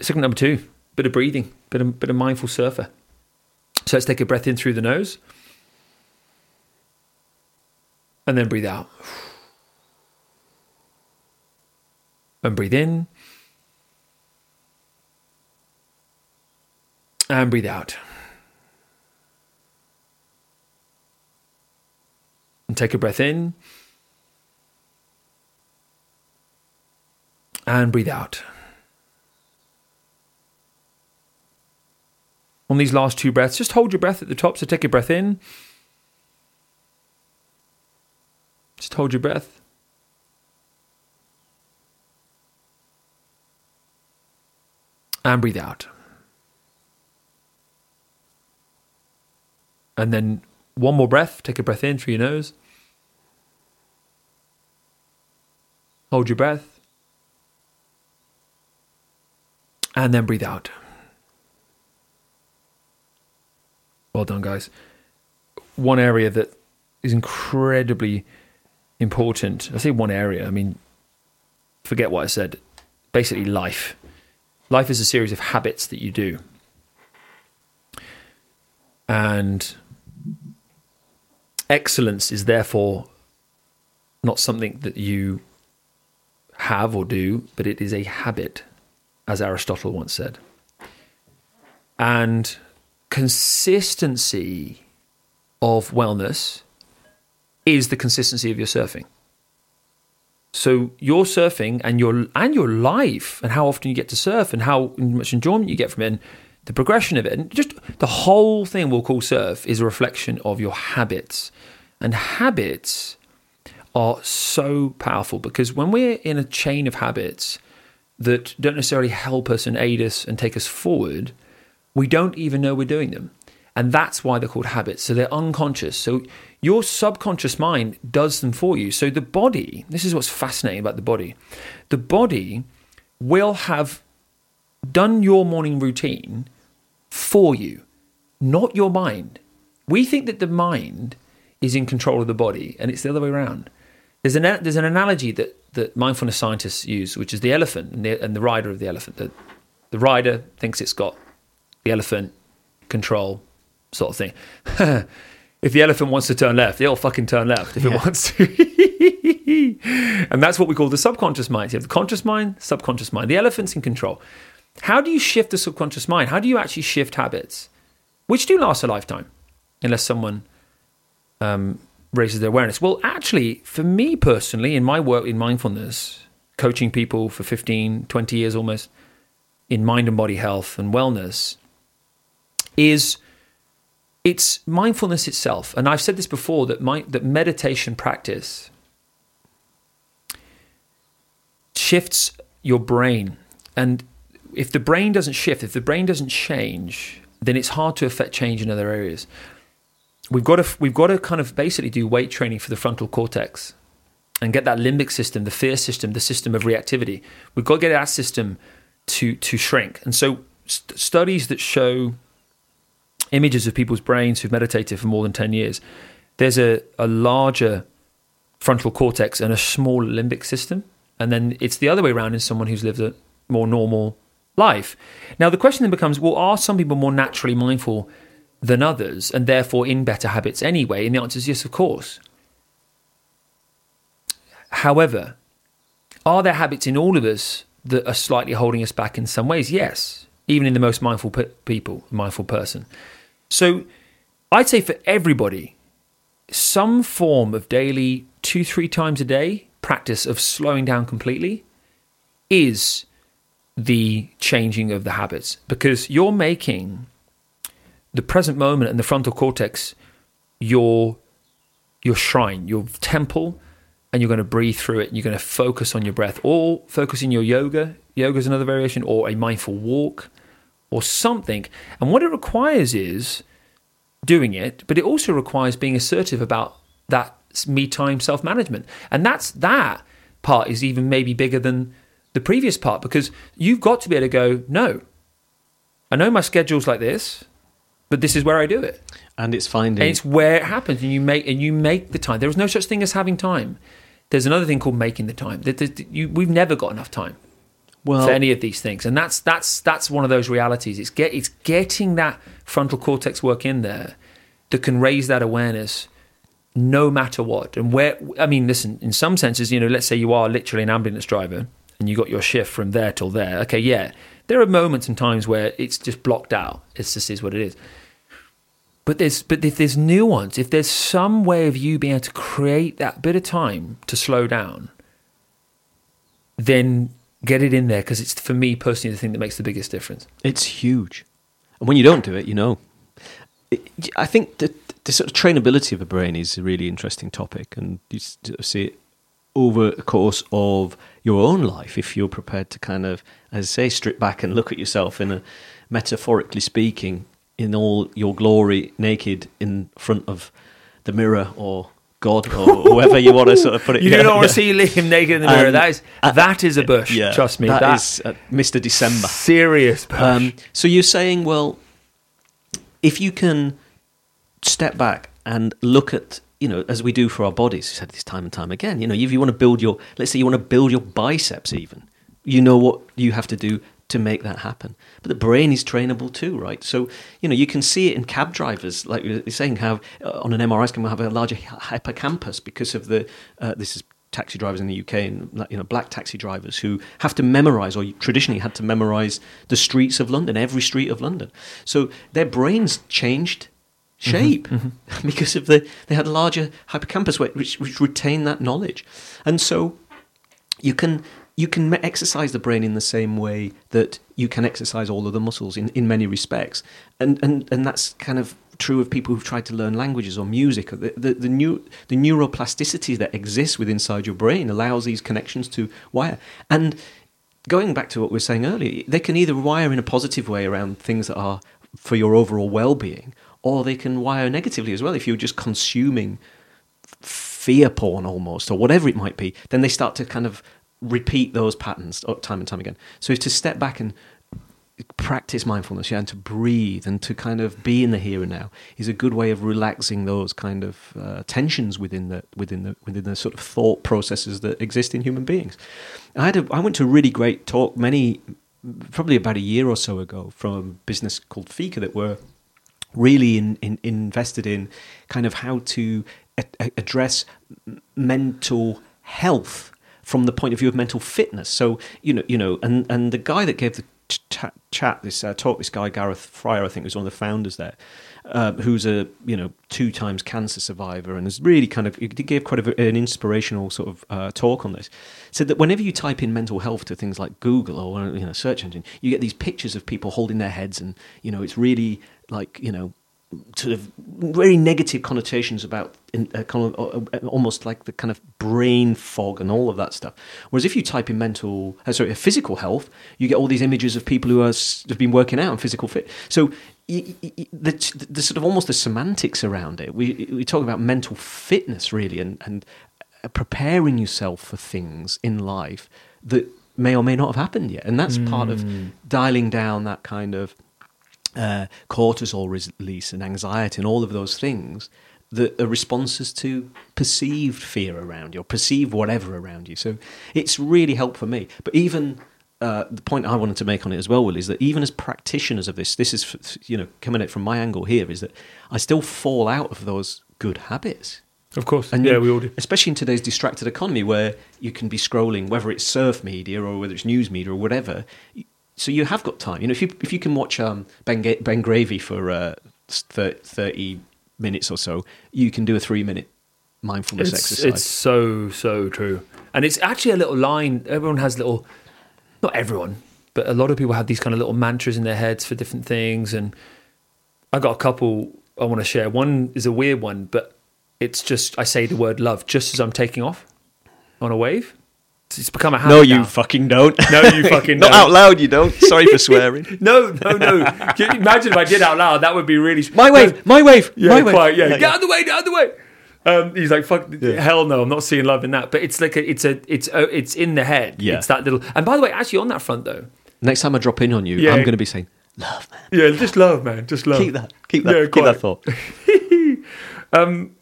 segment number two, bit of breathing, bit of bit of mindful surfer. So let's take a breath in through the nose. And then breathe out. And breathe in. And breathe out. And take a breath in. And breathe out. On these last two breaths, just hold your breath at the top. So take a breath in. Just hold your breath. And breathe out. And then one more breath. Take a breath in through your nose. Hold your breath. And then breathe out. Well done, guys. One area that is incredibly important. I say one area, I mean, forget what I said. Basically, life. Life is a series of habits that you do. And excellence is therefore not something that you have or do, but it is a habit, as Aristotle once said. And consistency of wellness is the consistency of your surfing. So your surfing and your and your life and how often you get to surf and how much enjoyment you get from it and the progression of it and just the whole thing we'll call surf is a reflection of your habits. And habits are so powerful because when we're in a chain of habits that don't necessarily help us and aid us and take us forward, We don't even know we're doing them. And that's why they're called habits. So they're unconscious. So your subconscious mind does them for you. So the body, this is what's fascinating about the body. The body will have done your morning routine for you, not your mind. We think that the mind is in control of the body, and it's the other way around. There's an there's an analogy that, that mindfulness scientists use, which is the elephant and the, and the rider of the elephant. The, the rider thinks it's got the elephant control, sort of thing. if the elephant wants to turn left, it'll fucking turn left if Yeah. it wants to. and that's what we call the subconscious mind. You have the conscious mind, subconscious mind. The elephant's in control. How do you shift the subconscious mind? How do you actually shift habits, which do last a lifetime, unless someone um, raises their awareness? Well, actually, for me personally, in my work in mindfulness, coaching people for 15, 20 years almost, in mind and body health and wellness, is it's mindfulness itself. And I've said this before that my, that meditation practice shifts your brain. And if the brain doesn't shift, if the brain doesn't change, then it's hard to affect change in other areas. We've got to we've got to kind of basically do weight training for the frontal cortex and get that limbic system, the fear system, the system of reactivity. We've got to get that system to to shrink. And so st- studies that show images of people's brains who've meditated for more than 10 years, there's a, a larger frontal cortex and a smaller limbic system. And then it's the other way around in someone who's lived a more normal life. Now, the question then becomes well, are some people more naturally mindful than others and therefore in better habits anyway? And the answer is yes, of course. However, are there habits in all of us that are slightly holding us back in some ways? Yes, even in the most mindful pe- people, mindful person. So I'd say for everybody, some form of daily two, three times a day practice of slowing down completely is the changing of the habits because you're making the present moment and the frontal cortex your your shrine, your temple, and you're going to breathe through it and you're going to focus on your breath or focus in your yoga. Yoga is another variation, or a mindful walk or something. And what it requires is doing it, but it also requires being assertive about that me time self management. And that's that part is even maybe bigger than the previous part because you've got to be able to go, no, I know my schedule's like this, but this is where I do it. And it's finding And it's where it happens, and you make and you make the time. There is no such thing as having time. There's another thing called making the time. That- We've never got enough time well, for any of these things, and that's that's that's one of those realities. It's get it's getting that frontal cortex work in there that can raise that awareness, no matter what. And where I mean, listen, in some senses, you know, let's say you are literally an ambulance driver and you got your shift from there till there. Okay, yeah, there are moments and times where it's just blocked out. It just is what it is. But there's but if there's nuance, if there's some way of you being able to create that bit of time to slow down, then get it in there because it's for me personally the thing that makes the biggest difference. It's huge. And when you don't do it, you know. I think that the sort of trainability of the brain is a really interesting topic, and you see it over the course of your own life if you're prepared to kind of, as I say, strip back and look at yourself in a metaphorically speaking, in all your glory, naked in front of the mirror or God or whoever you want to sort of put it. You yeah, do not want yeah. to see Liam naked in the mirror. Um, that is that is a bush. Yeah, Trust me. that That is uh, Mr. December. serious bush. Um, so you're saying, well, if you can step back and look at, you know, as we do for our bodies, we said this time and time again, you know, if you want to build your, let's say you want to build your biceps even, you know what you have to do to make that happen. But the brain is trainable too, right? So, you know, you can see it in cab drivers, like you're saying, have uh, on an MRI scan, we have a larger hippocampus because of the, uh, this is taxi drivers in the UK and you know black taxi drivers who have to memorize or traditionally had to memorize the streets of London, every street of London. So their brains changed Mm-hmm. shape mm-hmm. because of the they had a larger hippocampus which, which retained that knowledge, and so you can you can exercise the brain in the same way that you can exercise all of the muscles in, in many respects, and and and that's kind of true of people who've tried to learn languages or music. The the, the new the neuroplasticity that exists within inside your brain allows these connections to wire and. Going back to what we were saying earlier, they can either wire in a positive way around things that are for your overall well-being, or they can wire negatively as well. If you're just consuming fear porn almost, or whatever it might be, then they start to kind of repeat those patterns time and time again. So to step back and practice mindfulness, yeah, and to breathe and to kind of be in the here and now is a good way of relaxing those kind of uh, tensions within the within the within the sort of thought processes that exist in human beings. I had a, I went to a really great talk many probably about a year or so ago from a business called Fika that were really in, in, invested in kind of how to a- address mental health from the point of view of mental fitness. So you know, you know, and and the guy that gave the chat, chat this uh, talk, this guy Gareth Fryer, I think was one of the founders there, uh, who's a you know two times cancer survivor and has really kind of he gave quite a, an inspirational sort of uh, talk on this. Said that whenever you type in mental health to things like Google or you know search engine, you get these pictures of people holding their heads and you know it's really like you know sort of very negative connotations about in, uh, kind of, uh, almost like the kind of brain fog and all of that stuff. Whereas if you type in mental, uh, sorry, physical health, you get all these images of people who are, have been working out and physical fit. So the, the, the, sort of almost the semantics around it. We we talk about mental fitness really, and and uh, preparing yourself for things in life that may or may not have happened yet, and that's mm. part of hmm. dialing down that kind of uh, cortisol release and anxiety and all of those things that are responses to perceived fear around you or perceived whatever around you. So it's really helped for me. But even uh, the point I wanted to make on it as well, Will, is that even as practitioners of this, this is you know coming at it from my angle here, is that I still fall out of those good habits. Of course, and yeah, we all do. Especially in today's distracted economy, where you can be scrolling, whether it's surf media or whether it's news media or whatever so you have got time. You know, if you if you can watch um, Ben Ben Gravy for uh, thirty minutes or so, you can do a three minute mindfulness it's, exercise. It's so so true, and it's actually a little line. Everyone has little, not everyone, but a lot of people have these kind of little mantras in their heads for different things. And I got a couple I want to share. One is a weird one, but it's just I say the word love just as I'm taking off on a wave. It's become a habit. No, you now. fucking don't. No, you fucking not Not out loud. You don't. Sorry for swearing. no, no, no. Can you imagine if I did out loud? That would be really. My wave. My wave. Yeah, my wave. Quite, yeah. Get out of the way. Get out of the way. Um, he's like, "Fuck, yeah. hell no! I'm not seeing love in that." But it's like a, it's a, it's a, it's in the head. Yeah. It's that little. And by the way, actually, on that front though, next time I drop in on you, yeah. I'm going to be saying, "Love, man." Yeah, just love, man. Just love. Keep that. Keep that. Yeah, keep that thought. um,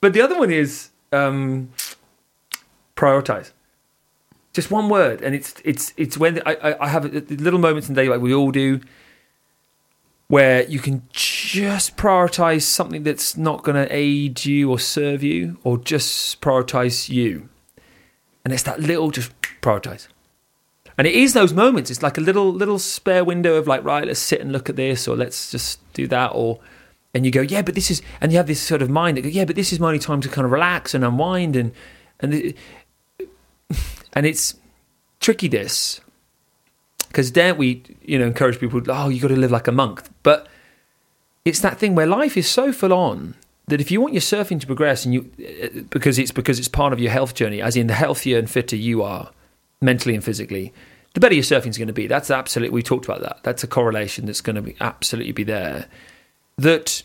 but the other one is um, prioritize just one word, and it's it's it's when I, I have little moments in the day like we all do, where you can just prioritize something that's not going to aid you or serve you, or just prioritize you, and it's that little just prioritize. And it is those moments. It's like a little little spare window of like, right, let's sit and look at this, or let's just do that, or and you go, yeah, but this is, and you have this sort of mind that go, yeah, but this is my only time to kind of relax and unwind, and and and it's tricky this because don't we you know encourage people oh you got to live like a monk. But it's that thing where life is so full on that if you want your surfing to progress and you uh, because it's because it's part of your health journey as in the healthier and fitter you are mentally and physically the better your surfing is going to be. That's absolutely we talked about that. That's a correlation that's going to be absolutely be there. That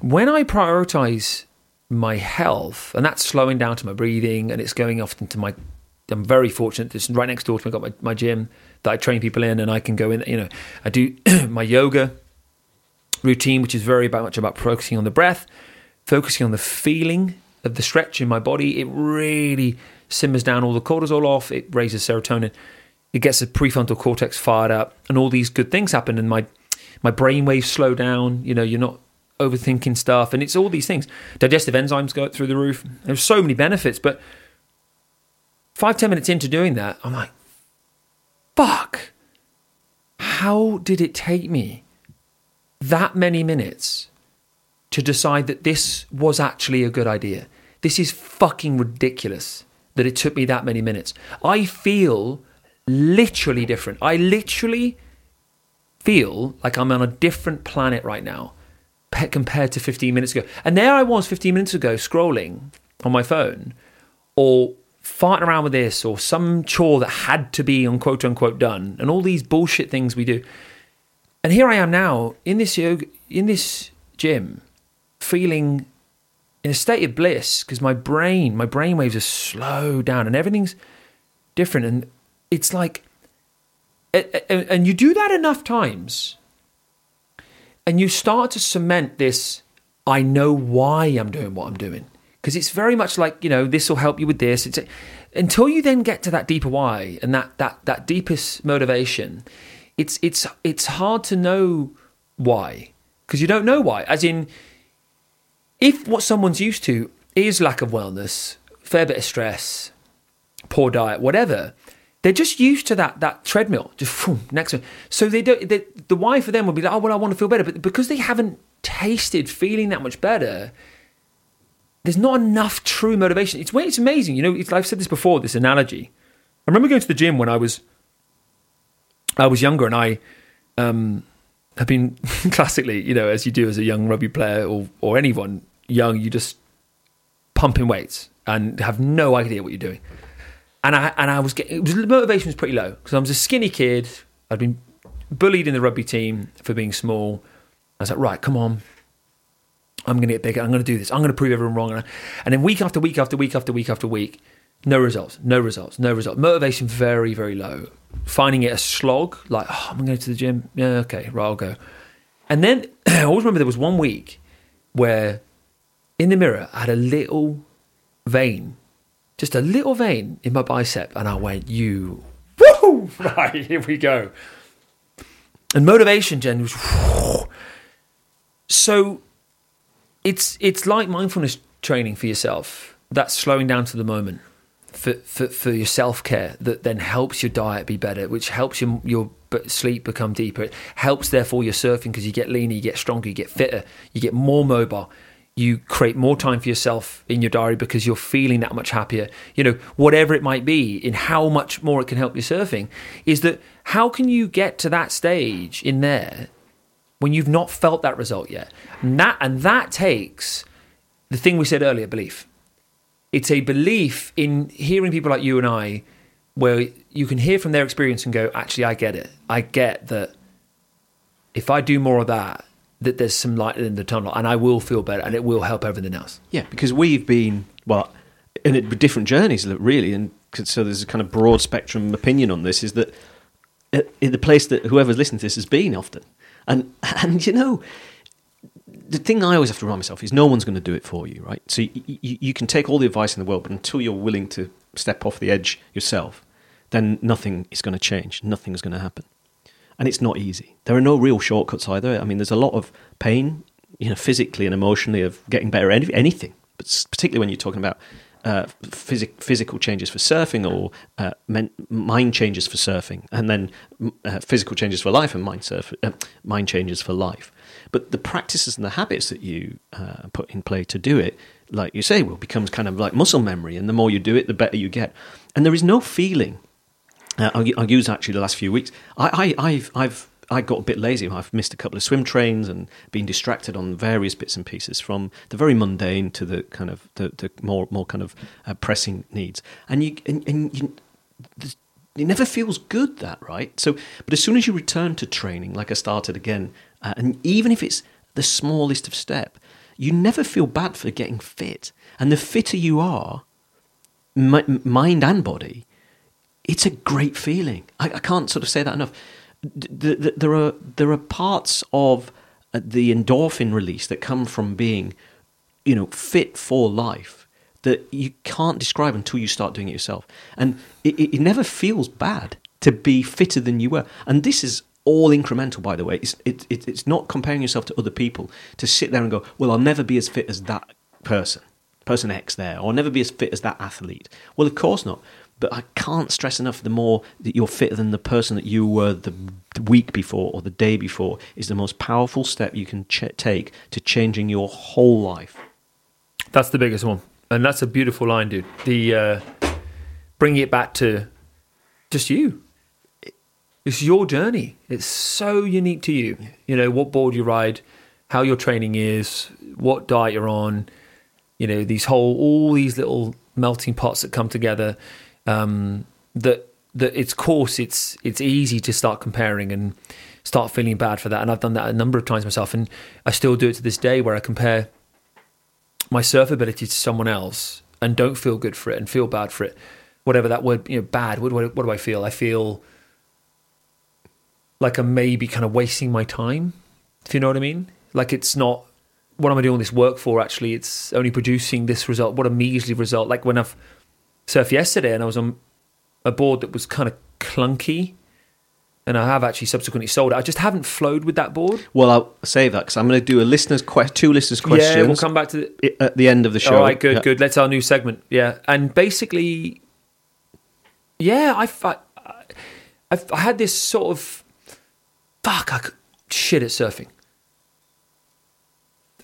when i prioritize my health, and that's slowing down to my breathing, and it's going off into my. I'm very fortunate. This right next door to me. I've got my, my gym that I train people in, and I can go in. You know, I do my yoga routine, which is very much about focusing on the breath, focusing on the feeling of the stretch in my body. It really simmers down all the cortisol off. It raises serotonin. It gets the prefrontal cortex fired up, and all these good things happen. And my my brain waves slow down. You know, you're not overthinking stuff, and it's all these things. Digestive enzymes go through the roof. There's so many benefits, but five ten minutes into doing that, I'm like, fuck. How did it take me that many minutes to decide that this was actually a good idea? This is fucking ridiculous that it took me that many minutes. I feel literally different. I literally feel like I'm on a different planet right now compared to 15 minutes ago. And there I was 15 minutes ago scrolling on my phone or farting around with this or some chore that had to be on quote unquote done and all these bullshit things we do. and here I am now in this yoga, in this gym, feeling in a state of bliss because my brain, my brain waves are slowed down and everything's different. And it's like, and you do that enough times, and you start to cement this. I know why I'm doing what I'm doing because it's very much like you know this will help you with this. It's until you then get to that deeper why and that that that deepest motivation. It's it's it's hard to know why because you don't know why. As in, if what someone's used to is lack of wellness, fair bit of stress, poor diet, whatever, they're just used to that that treadmill. Just next one. So they don't. They, the why for them would be like, oh well, I want to feel better, but because they haven't tasted feeling that much better, there's not enough true motivation. It's it's amazing. You know, It's, I've said this before. This analogy. I remember going to the gym when I was I was younger, and I um, have been classically, you know, as you do as a young rugby player or or anyone young, you just pumping weights and have no idea what you're doing. And I and I was getting it was, motivation was pretty low because I was a skinny kid. I'd been bullied in the rugby team for being small. I was like, right, come on, I'm going to get bigger. I'm going to do this. I'm going to prove everyone wrong. And then week after week after week after week after week, no results, no results, no results. Motivation very, very low. Finding it a slog, like, oh, I'm going to go to the gym. Yeah, okay, right, I'll go. And then I always remember there was one week where in the mirror, I had a little vein, just a little vein in my bicep, and I went, "You, woo! Right, here we go." And motivation, Jen, was whoo. so. It's it's like mindfulness training for yourself. That's slowing down to the moment for for, for your self care. That then helps your diet be better, which helps your your sleep become deeper. It helps, therefore, your surfing because you get leaner, you get stronger, you get fitter, you get more mobile you create more time for yourself in your diary because you're feeling that much happier. You know, whatever it might be, in how much more it can help you surfing, is that how can you get to that stage in there when you've not felt that result yet? And that, and that takes the thing we said earlier belief. It's a belief in hearing people like you and I, where you can hear from their experience and go, actually, I get it. I get that if I do more of that, that there's some light in the tunnel and I will feel better and it will help everything else. Yeah, because we've been, well, in different journeys, really. And so there's a kind of broad spectrum opinion on this is that uh, in the place that whoever's listening to this has been often. And, and you know, the thing I always have to remind myself is no one's going to do it for you, right? So you, you, you can take all the advice in the world, but until you're willing to step off the edge yourself, then nothing is going to change. Nothing is going to happen and it's not easy. There are no real shortcuts either. I mean, there's a lot of pain, you know, physically and emotionally of getting better at anything, but particularly when you're talking about uh, phys- physical changes for surfing or uh, men- mind changes for surfing, and then uh, physical changes for life and mind surf- uh, mind changes for life. But the practices and the habits that you uh, put in play to do it, like you say, will becomes kind of like muscle memory, and the more you do it, the better you get. And there is no feeling uh, I'll, I'll, use actually the last few weeks. I, I, I've, I've I got a bit lazy. I've missed a couple of swim trains and been distracted on various bits and pieces, from the very mundane to the kind of the, the more more kind of uh, pressing needs. And you and, and you, it never feels good that right. So, but as soon as you return to training, like I started again, uh, and even if it's the smallest of step, you never feel bad for getting fit. And the fitter you are, mind and body, it's a great feeling. I, I can't sort of say that enough. There are there are parts of uh, the endorphin release that come from being, you know, fit for life that you can't describe until you start doing it yourself. And it, it never feels bad to be fitter than you were. And this is all incremental, by the way. It's, it, it, it's not comparing yourself to other people to sit there and go, well, I'll never be as fit as that person, person X there, or never be as fit as that athlete. Well, of course not. But I can't stress enough the more that you're fitter than the person that you were the, week before or the day before is the most powerful step you can ch- take to changing your whole life. That's the biggest one. And that's a beautiful line, dude. The uh, bringing it back to just you. It's your journey. It's so unique to you. You know, what board you ride, how your training is, what diet you're on, you know, these whole, all these little melting pots that come together um, that that its course it's it's easy to start comparing and start feeling bad for that. And I've done that a number of times myself, and I still do it to this day, where I compare my surf ability to someone else and don't feel good for it and feel bad for it. Whatever that word, you know, bad. What, what, what do I feel? I feel like I'm maybe kind of wasting my time. If you know what I mean? Like it's not. What am I doing this work for? Actually, it's only producing this result. What a measly result! Like when I've surfed yesterday and I was on a board that was kind of clunky, and I have actually subsequently sold it. I just haven't flowed with that board. Well, I'll save that because I'm going to do a listener's que- two listeners' questions. Yeah, we'll come back to the, at the end of the show. All right, good, Yeah. good. That's our new segment. Yeah, and basically, yeah, I, I, I've, I had this sort of fuck, I could, shit at surfing.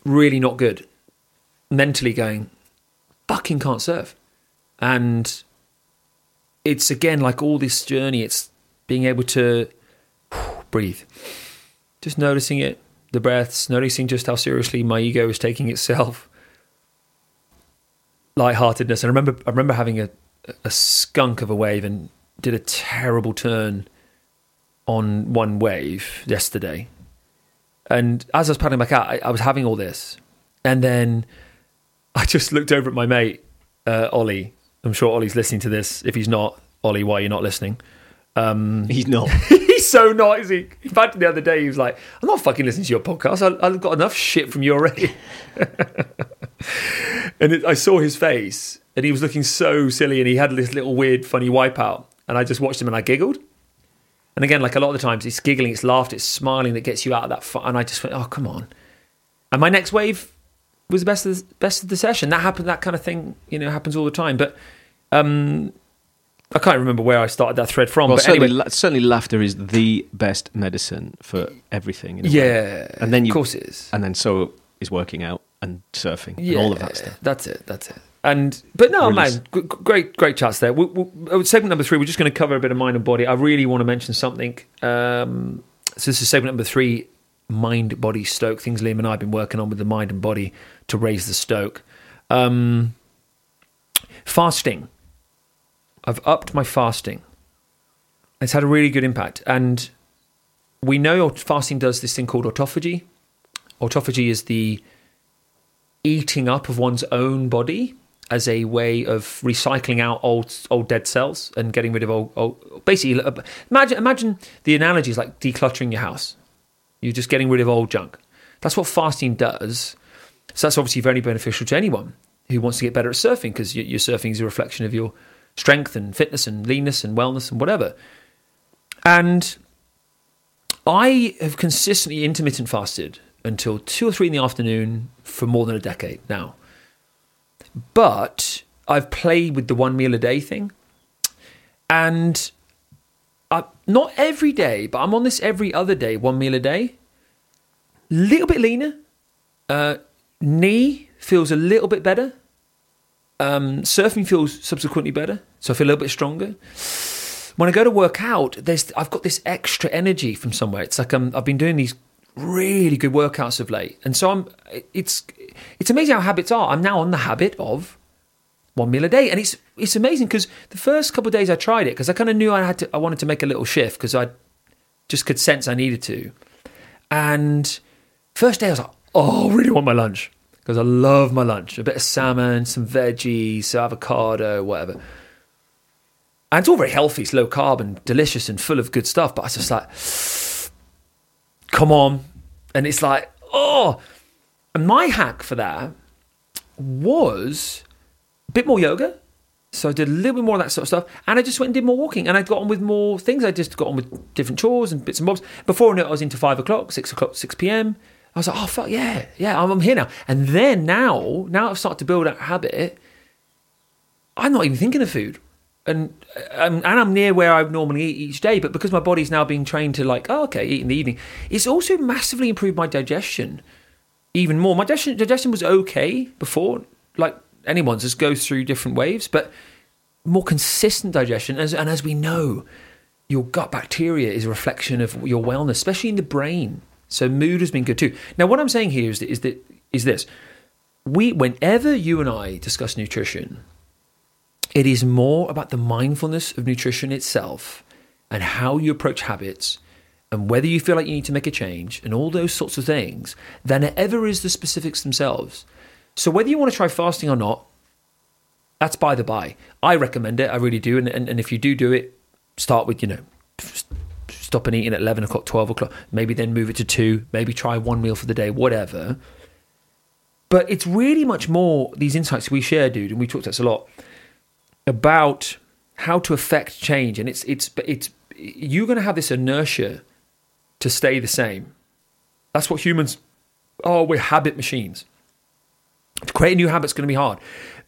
Really not good. Mentally going, fucking can't surf, and it's again like all this journey. It's being able to breathe, just noticing it, the breaths, noticing just how seriously my ego is taking itself lightheartedness. And I remember, I remember having a, a skunk of a wave and did a terrible turn on one wave yesterday. And as I was paddling back out, I, I was having all this, and then I just looked over at my mate uh, Ollie. I'm sure Ollie's listening to this. If he's not, Ollie, why are you not listening? Um, He's not. he's so not, is he? In fact, the other day he was like, "I'm not fucking listening to your podcast. I, I've got enough shit from you already." and it, I saw his face, and he was looking so silly, and he had this little weird, funny wipeout, and I just watched him, and I giggled. And again, like a lot of the times, it's giggling, it's laughter, it's smiling that gets you out of that. Fu- and I just went, "Oh, come on!" And my next wave was the best of the, best of the session. That happened. That kind of thing, you know, happens all the time. But um, I can't remember where I started that thread from. Well, but certainly, anyway, la- certainly, laughter is the best medicine for everything. in a way. yeah, And then you- of course it is. and then so is working out and surfing and all of that stuff. That's it. That's it. And but no, Release. man, g- g- great, great chats there. We, we, uh, segment number three, we're just going to cover a bit of mind and body. I really want to mention something. Um, so this is segment number three: mind, body, stoke. Things Liam and I have been working on with the mind and body to raise the stoke. Um, fasting. I've upped my fasting. It's had a really good impact, and we know fasting does this thing called autophagy. Autophagy is the eating up of one's own body as a way of recycling out old old dead cells and getting rid of old, old basically imagine imagine the analogy is like decluttering your house you're just getting rid of old junk that's what fasting does so that's obviously very beneficial to anyone who wants to get better at surfing because your, your surfing is a reflection of your strength and fitness and leanness and wellness and whatever and I have consistently intermittent fasted until two or three in the afternoon for more than a decade now. But I've played with the one meal a day thing. And I, not every day, but I'm on this every other day, one meal a day. Little bit leaner. Uh, knee feels a little bit better. Um, surfing feels subsequently better. So I feel a little bit stronger when I go to work out, there's I've got this extra energy from somewhere. It's like um, I've been doing these really good workouts of late, and so I'm. It's it's amazing how habits are. I'm now on the habit of one meal a day, and it's it's amazing because the first couple of days I tried it because I kind of knew I had to. I wanted to make a little shift because I just could sense I needed to, and first day I was like, oh, I really want my lunch because I love my lunch. A bit of salmon, some veggies, some avocado, whatever. And it's all very healthy, it's low carb and delicious and full of good stuff. But I just like, come on. And it's like, oh. And my hack for that was a bit more yoga. So I did a little bit more of that sort of stuff. And I just went and did more walking. And I got on with more things. I just got on with different chores and bits and bobs. Before I knew it, I was into five o'clock, six o'clock, 6 p.m. I was like, oh, fuck, yeah, yeah, I'm, I'm here now. And then now, now I've started to build that habit, I'm not even thinking of food. And, um, and I'm near where I normally eat each day, but because my body's now being trained to like, oh, okay, eat in the evening, it's also massively improved my digestion even more. My digestion, digestion was okay before, like anyone's, just goes through different waves, but more consistent digestion. As, and as we know, your gut bacteria is a reflection of your wellness, especially in the brain. So mood has been good too. Now, what I'm saying here is that, is that is this: we, whenever you and I discuss nutrition, it is more about the mindfulness of nutrition itself and how you approach habits and whether you feel like you need to make a change and all those sorts of things than it ever is the specifics themselves. So whether you want to try fasting or not, that's by the by. I recommend it. I really do. And, and, and if you do do it, start with, you know, stopping eating at 11 o'clock, 12 o'clock, maybe then move it to two, maybe try one meal for the day, whatever. But it's really much more these insights we share, dude, and we talked this a lot about how to affect change. And it's, it's, it's, you're going to have this inertia to stay the same. That's what humans, oh, we're habit machines. To create a new habit's going to be hard.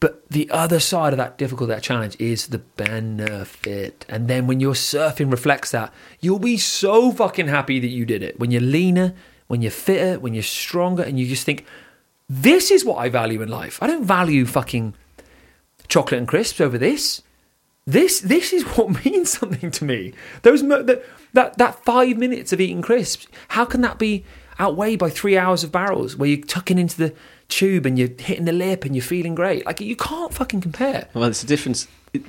But the other side of that difficult, that challenge is the benefit. And then when your surfing reflects that, you'll be so fucking happy that you did it. When you're leaner, when you're fitter, when you're stronger, and you just think, this is what I value in life. I don't value fucking chocolate and crisps over this. This this is what means something to me. Those that that that five minutes of eating crisps. How can that be outweighed by three hours of barrels where you're tucking into the tube and you're hitting the lip and you're feeling great? Like you can't fucking compare. Well, it's a difference. It,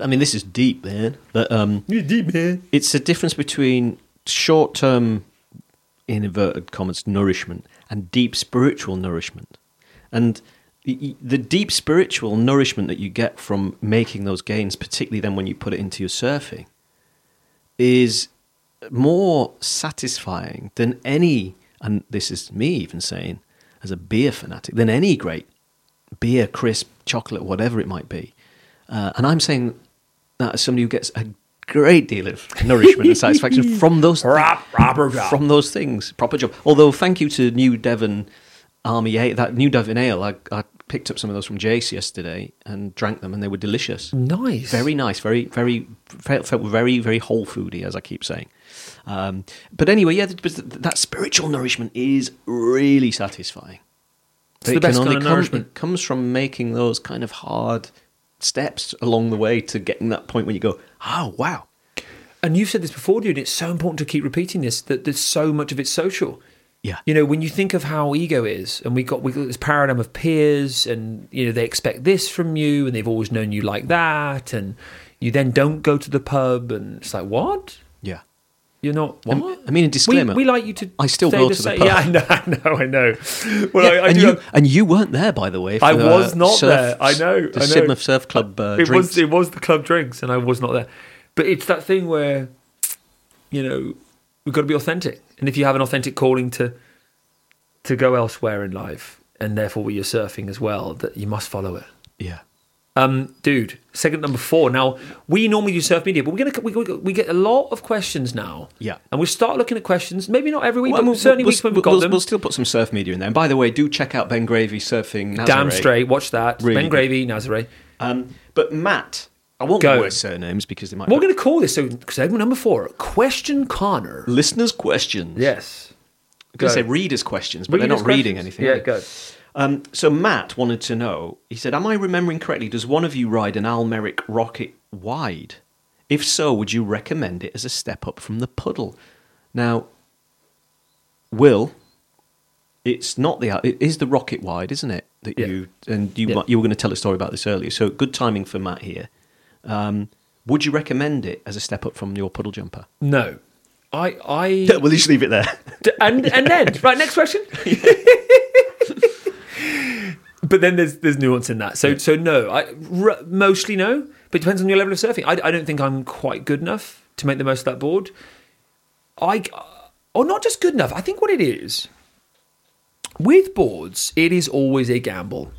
I mean, this is deep, man. But um, You're deep, man. it's a difference between short-term, in inverted commas, nourishment and deep spiritual nourishment. And the the deep spiritual nourishment that you get from making those gains, particularly then when you put it into your surfing, is more satisfying than any, and this is me even saying, as a beer fanatic, than any great beer, crisp, chocolate, whatever it might be. Uh, and I'm saying that as somebody who gets a great deal of nourishment and satisfaction from those job. from those things. Proper job. Although, thank you to New Devon Army Ale, that New Devon Ale. I, I picked up some of those from Jace yesterday and drank them, and they were delicious. Nice. Very nice. Very, very felt, felt very, very whole foody, as I keep saying. Um, but anyway, yeah, th- but that spiritual nourishment is really satisfying. It's But the it best kind of come- nourishment. It comes from making those kind of hard steps along the way to getting that point when you go, oh wow, And you've said this before, dude. It's so important to keep repeating this. That there's so much of it social. yeah, You know, when you think of how ego is, and we got we got this paradigm of peers, and you know they expect this from you, and they've always known you like that, and you then don't go to the pub, and it's like what? yeah. You're not what? I mean, a we, disclaimer. we like you to. I still go the to the pub. Yeah, I know, I know, I know. Well, Yeah, I, I and you and you weren't there, by the way. I the was not surf- there. I know, The I know. Sidmouth Surf Club uh, it drinks. was it was the club drinks, and I was not there. But it's that thing where, you know, we've got to be authentic, and if you have an authentic calling to to go elsewhere in life, and therefore you're surfing as well, that you must follow it. yeah, Um, dude, segment number four. Now we normally do surf media, but we're gonna we, we, we get a lot of questions now. Yeah. and we'll start looking at questions. Maybe not every week, Well, but we'll- certainly we'll, weeks when we've got we'll, them. we'll still put some surf media in there. And by the way, do check out Ben Gravy surfing. Damn straight. Watch that. Really ben good. Gravy, Nazare. Um, but Matt, I won't Go. away surnames because they might. We're going to call this so segment number four. Question Connor. listeners' questions. Yes. I'm going to say readers' questions, but they're Readers' not reading anything. Yeah, go. Um, so Matt wanted to know. He said, "Am I remembering correctly? Does one of you ride an Al Merrick Rocket wide? If so, would you recommend it as a step up from the puddle?" Now, Will, it's not the it is the Rocket wide, isn't it? That Yeah. you and you Yeah. you were going to tell a story about this earlier. So good timing for Matt here. Um, would you recommend it as a step up from your puddle jumper? No. I I we'll just leave it there. And and then right next question. But then there's there's nuance in that. So so no, I r- mostly no, but it depends on your level of surfing. I, I don't think I'm quite good enough to make the most of that board. I or not just good enough. I think what it is with boards, it is always a gamble.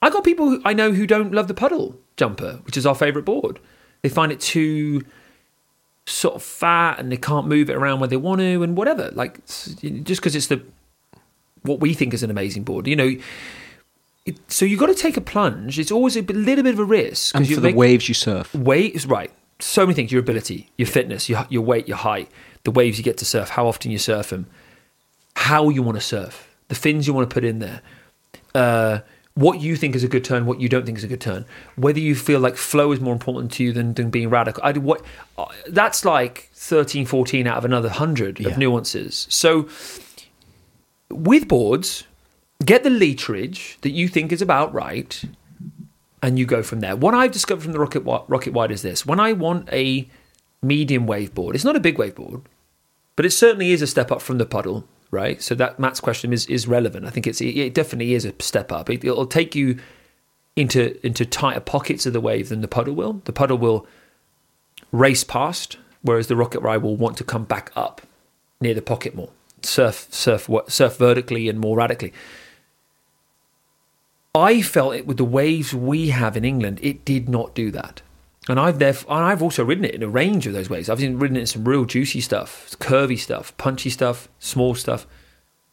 I got people who I know who don't love the puddle jumper, which is our favourite board. They find it too sort of fat and they can't move it around where they want to and whatever. Like just because it's the what we think is an amazing board, you know. It, so you've got to take a plunge. It's always a little bit of a risk And for the waves you surf. weight is right. So many things: your ability, your fitness, your your weight, your height, the waves you get to surf, how often you surf them, how you want to surf, the fins you want to put in there, uh, what you think is a good turn, what you don't think is a good turn, whether you feel like flow is more important to you than, than being radical. I, what uh, that's like 13, 14 out of another hundred Yeah. of nuances. So with boards, get the literage that you think is about right, and you go from there. What I've discovered from the Rocket Rocket Wide is this: when I want a medium wave board, it's not a big wave board. but it certainly is a step up from the puddle, right? So that Matt's question is is relevant. I think it's it definitely is a step up. It, it'll take you into into tighter pockets of the wave than the puddle will. The puddle will race past, whereas the Rocket Wide will want to come back up near the pocket more, surf surf surf vertically and more radically. I felt it with the waves we have in England, it did not do that. And I've and I've also ridden it in a range of those waves. I've ridden it in some real juicy stuff, curvy stuff, punchy stuff, small stuff,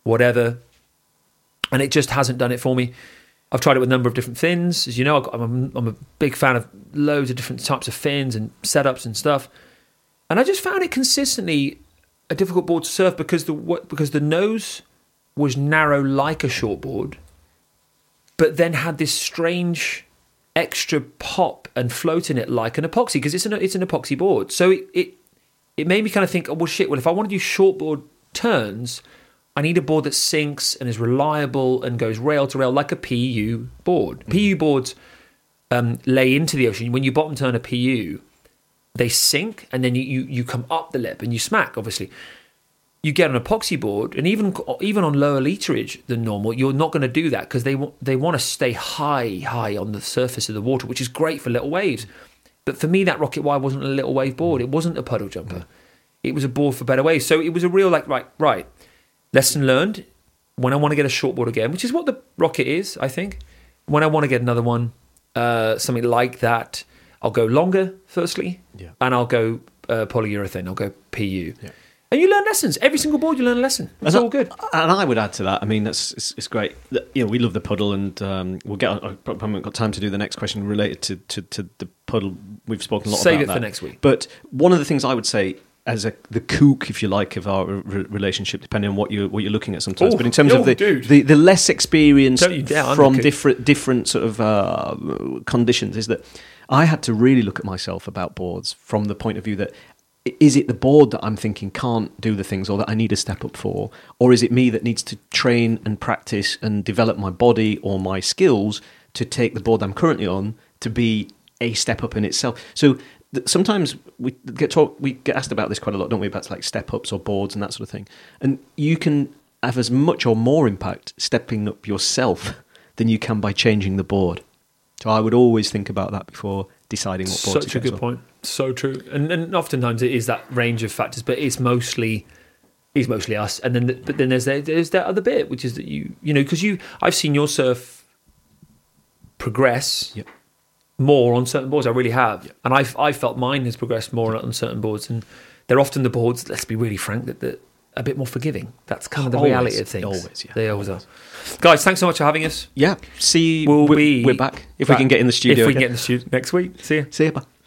whatever. And it just hasn't done it for me. I've tried it with a number of different fins. As you know, I'm I'm a big fan of loads of different types of fins and setups and stuff. And I just found it consistently a difficult board to surf because the because the nose was narrow like a shortboard, but then had this strange extra pop and float in it like an epoxy because it's an it's an epoxy board. So it, it it made me kind of think, oh well, shit. Well, if I want to do shortboard turns, I need a board that sinks and is reliable and goes rail to rail like a PU board. Mm. PU boards um, lay into the ocean. When you bottom turn a PU, they sink and then you, you you come up the lip and you smack. Obviously, you get an epoxy board, and even even on lower literage than normal, you're not going to do that because they want they want to stay high high on the surface of the water, which is great for little waves. But for me, that Rocket Wide wasn't a little wave board. It wasn't a puddle jumper. It was a board for better waves. So it was a real like right right lesson learned. When I want to get a short board again, which is what the Rocket is, I think. When I want to get another one, uh, something like that, I'll go longer firstly, yeah. and I'll go uh, polyurethane. I'll go PU. Yeah. And you learn lessons. Every single board, you learn a lesson. It's and all good. And I would add to that. I mean, that's it's, it's great. You know, we love the puddle, and um, we'll get. I haven't got time to do the next question related to, to, to the puddle. We've spoken a lot. Save about it for next week. But one of the things I would say as a, the kook, if you like, of our re- relationship, depending on what you what you're looking at sometimes. Ooh, but in terms oh, of the, the, the less experience down, from different different sort of uh, conditions, is that I had to really look at myself about boards from the point of view that is it the board that I'm thinking can't do the things or that I need a step up for? Or is it me that needs to train and practice and develop my body or my skills to take the board I'm currently on to be a step up in itself? So sometimes we get talk, we get asked about this quite a lot, don't we? About like step ups or boards and that sort of thing. And you can have as much or more impact stepping up yourself than you can by changing the board. So I would always think about that before deciding what board to choose. Such a good on. point. So true. And and oftentimes it is that range of factors, but it's mostly it's mostly us. And then the, but then there's that, there's that other bit, which is that you you know because you I've seen your surf progress Yep. More on certain boards. I really have, Yep. and I've I felt mine has progressed more on certain boards, and they're often the boards. Let's be really frank that that a bit more forgiving. That's kind of the Always. reality of things. Always, yeah. They always are. Guys, thanks so much for having us. Yeah. See, We'll we're, be we're back if we can get in the studio. If we can get in the studio next week. See you. See you. Bye.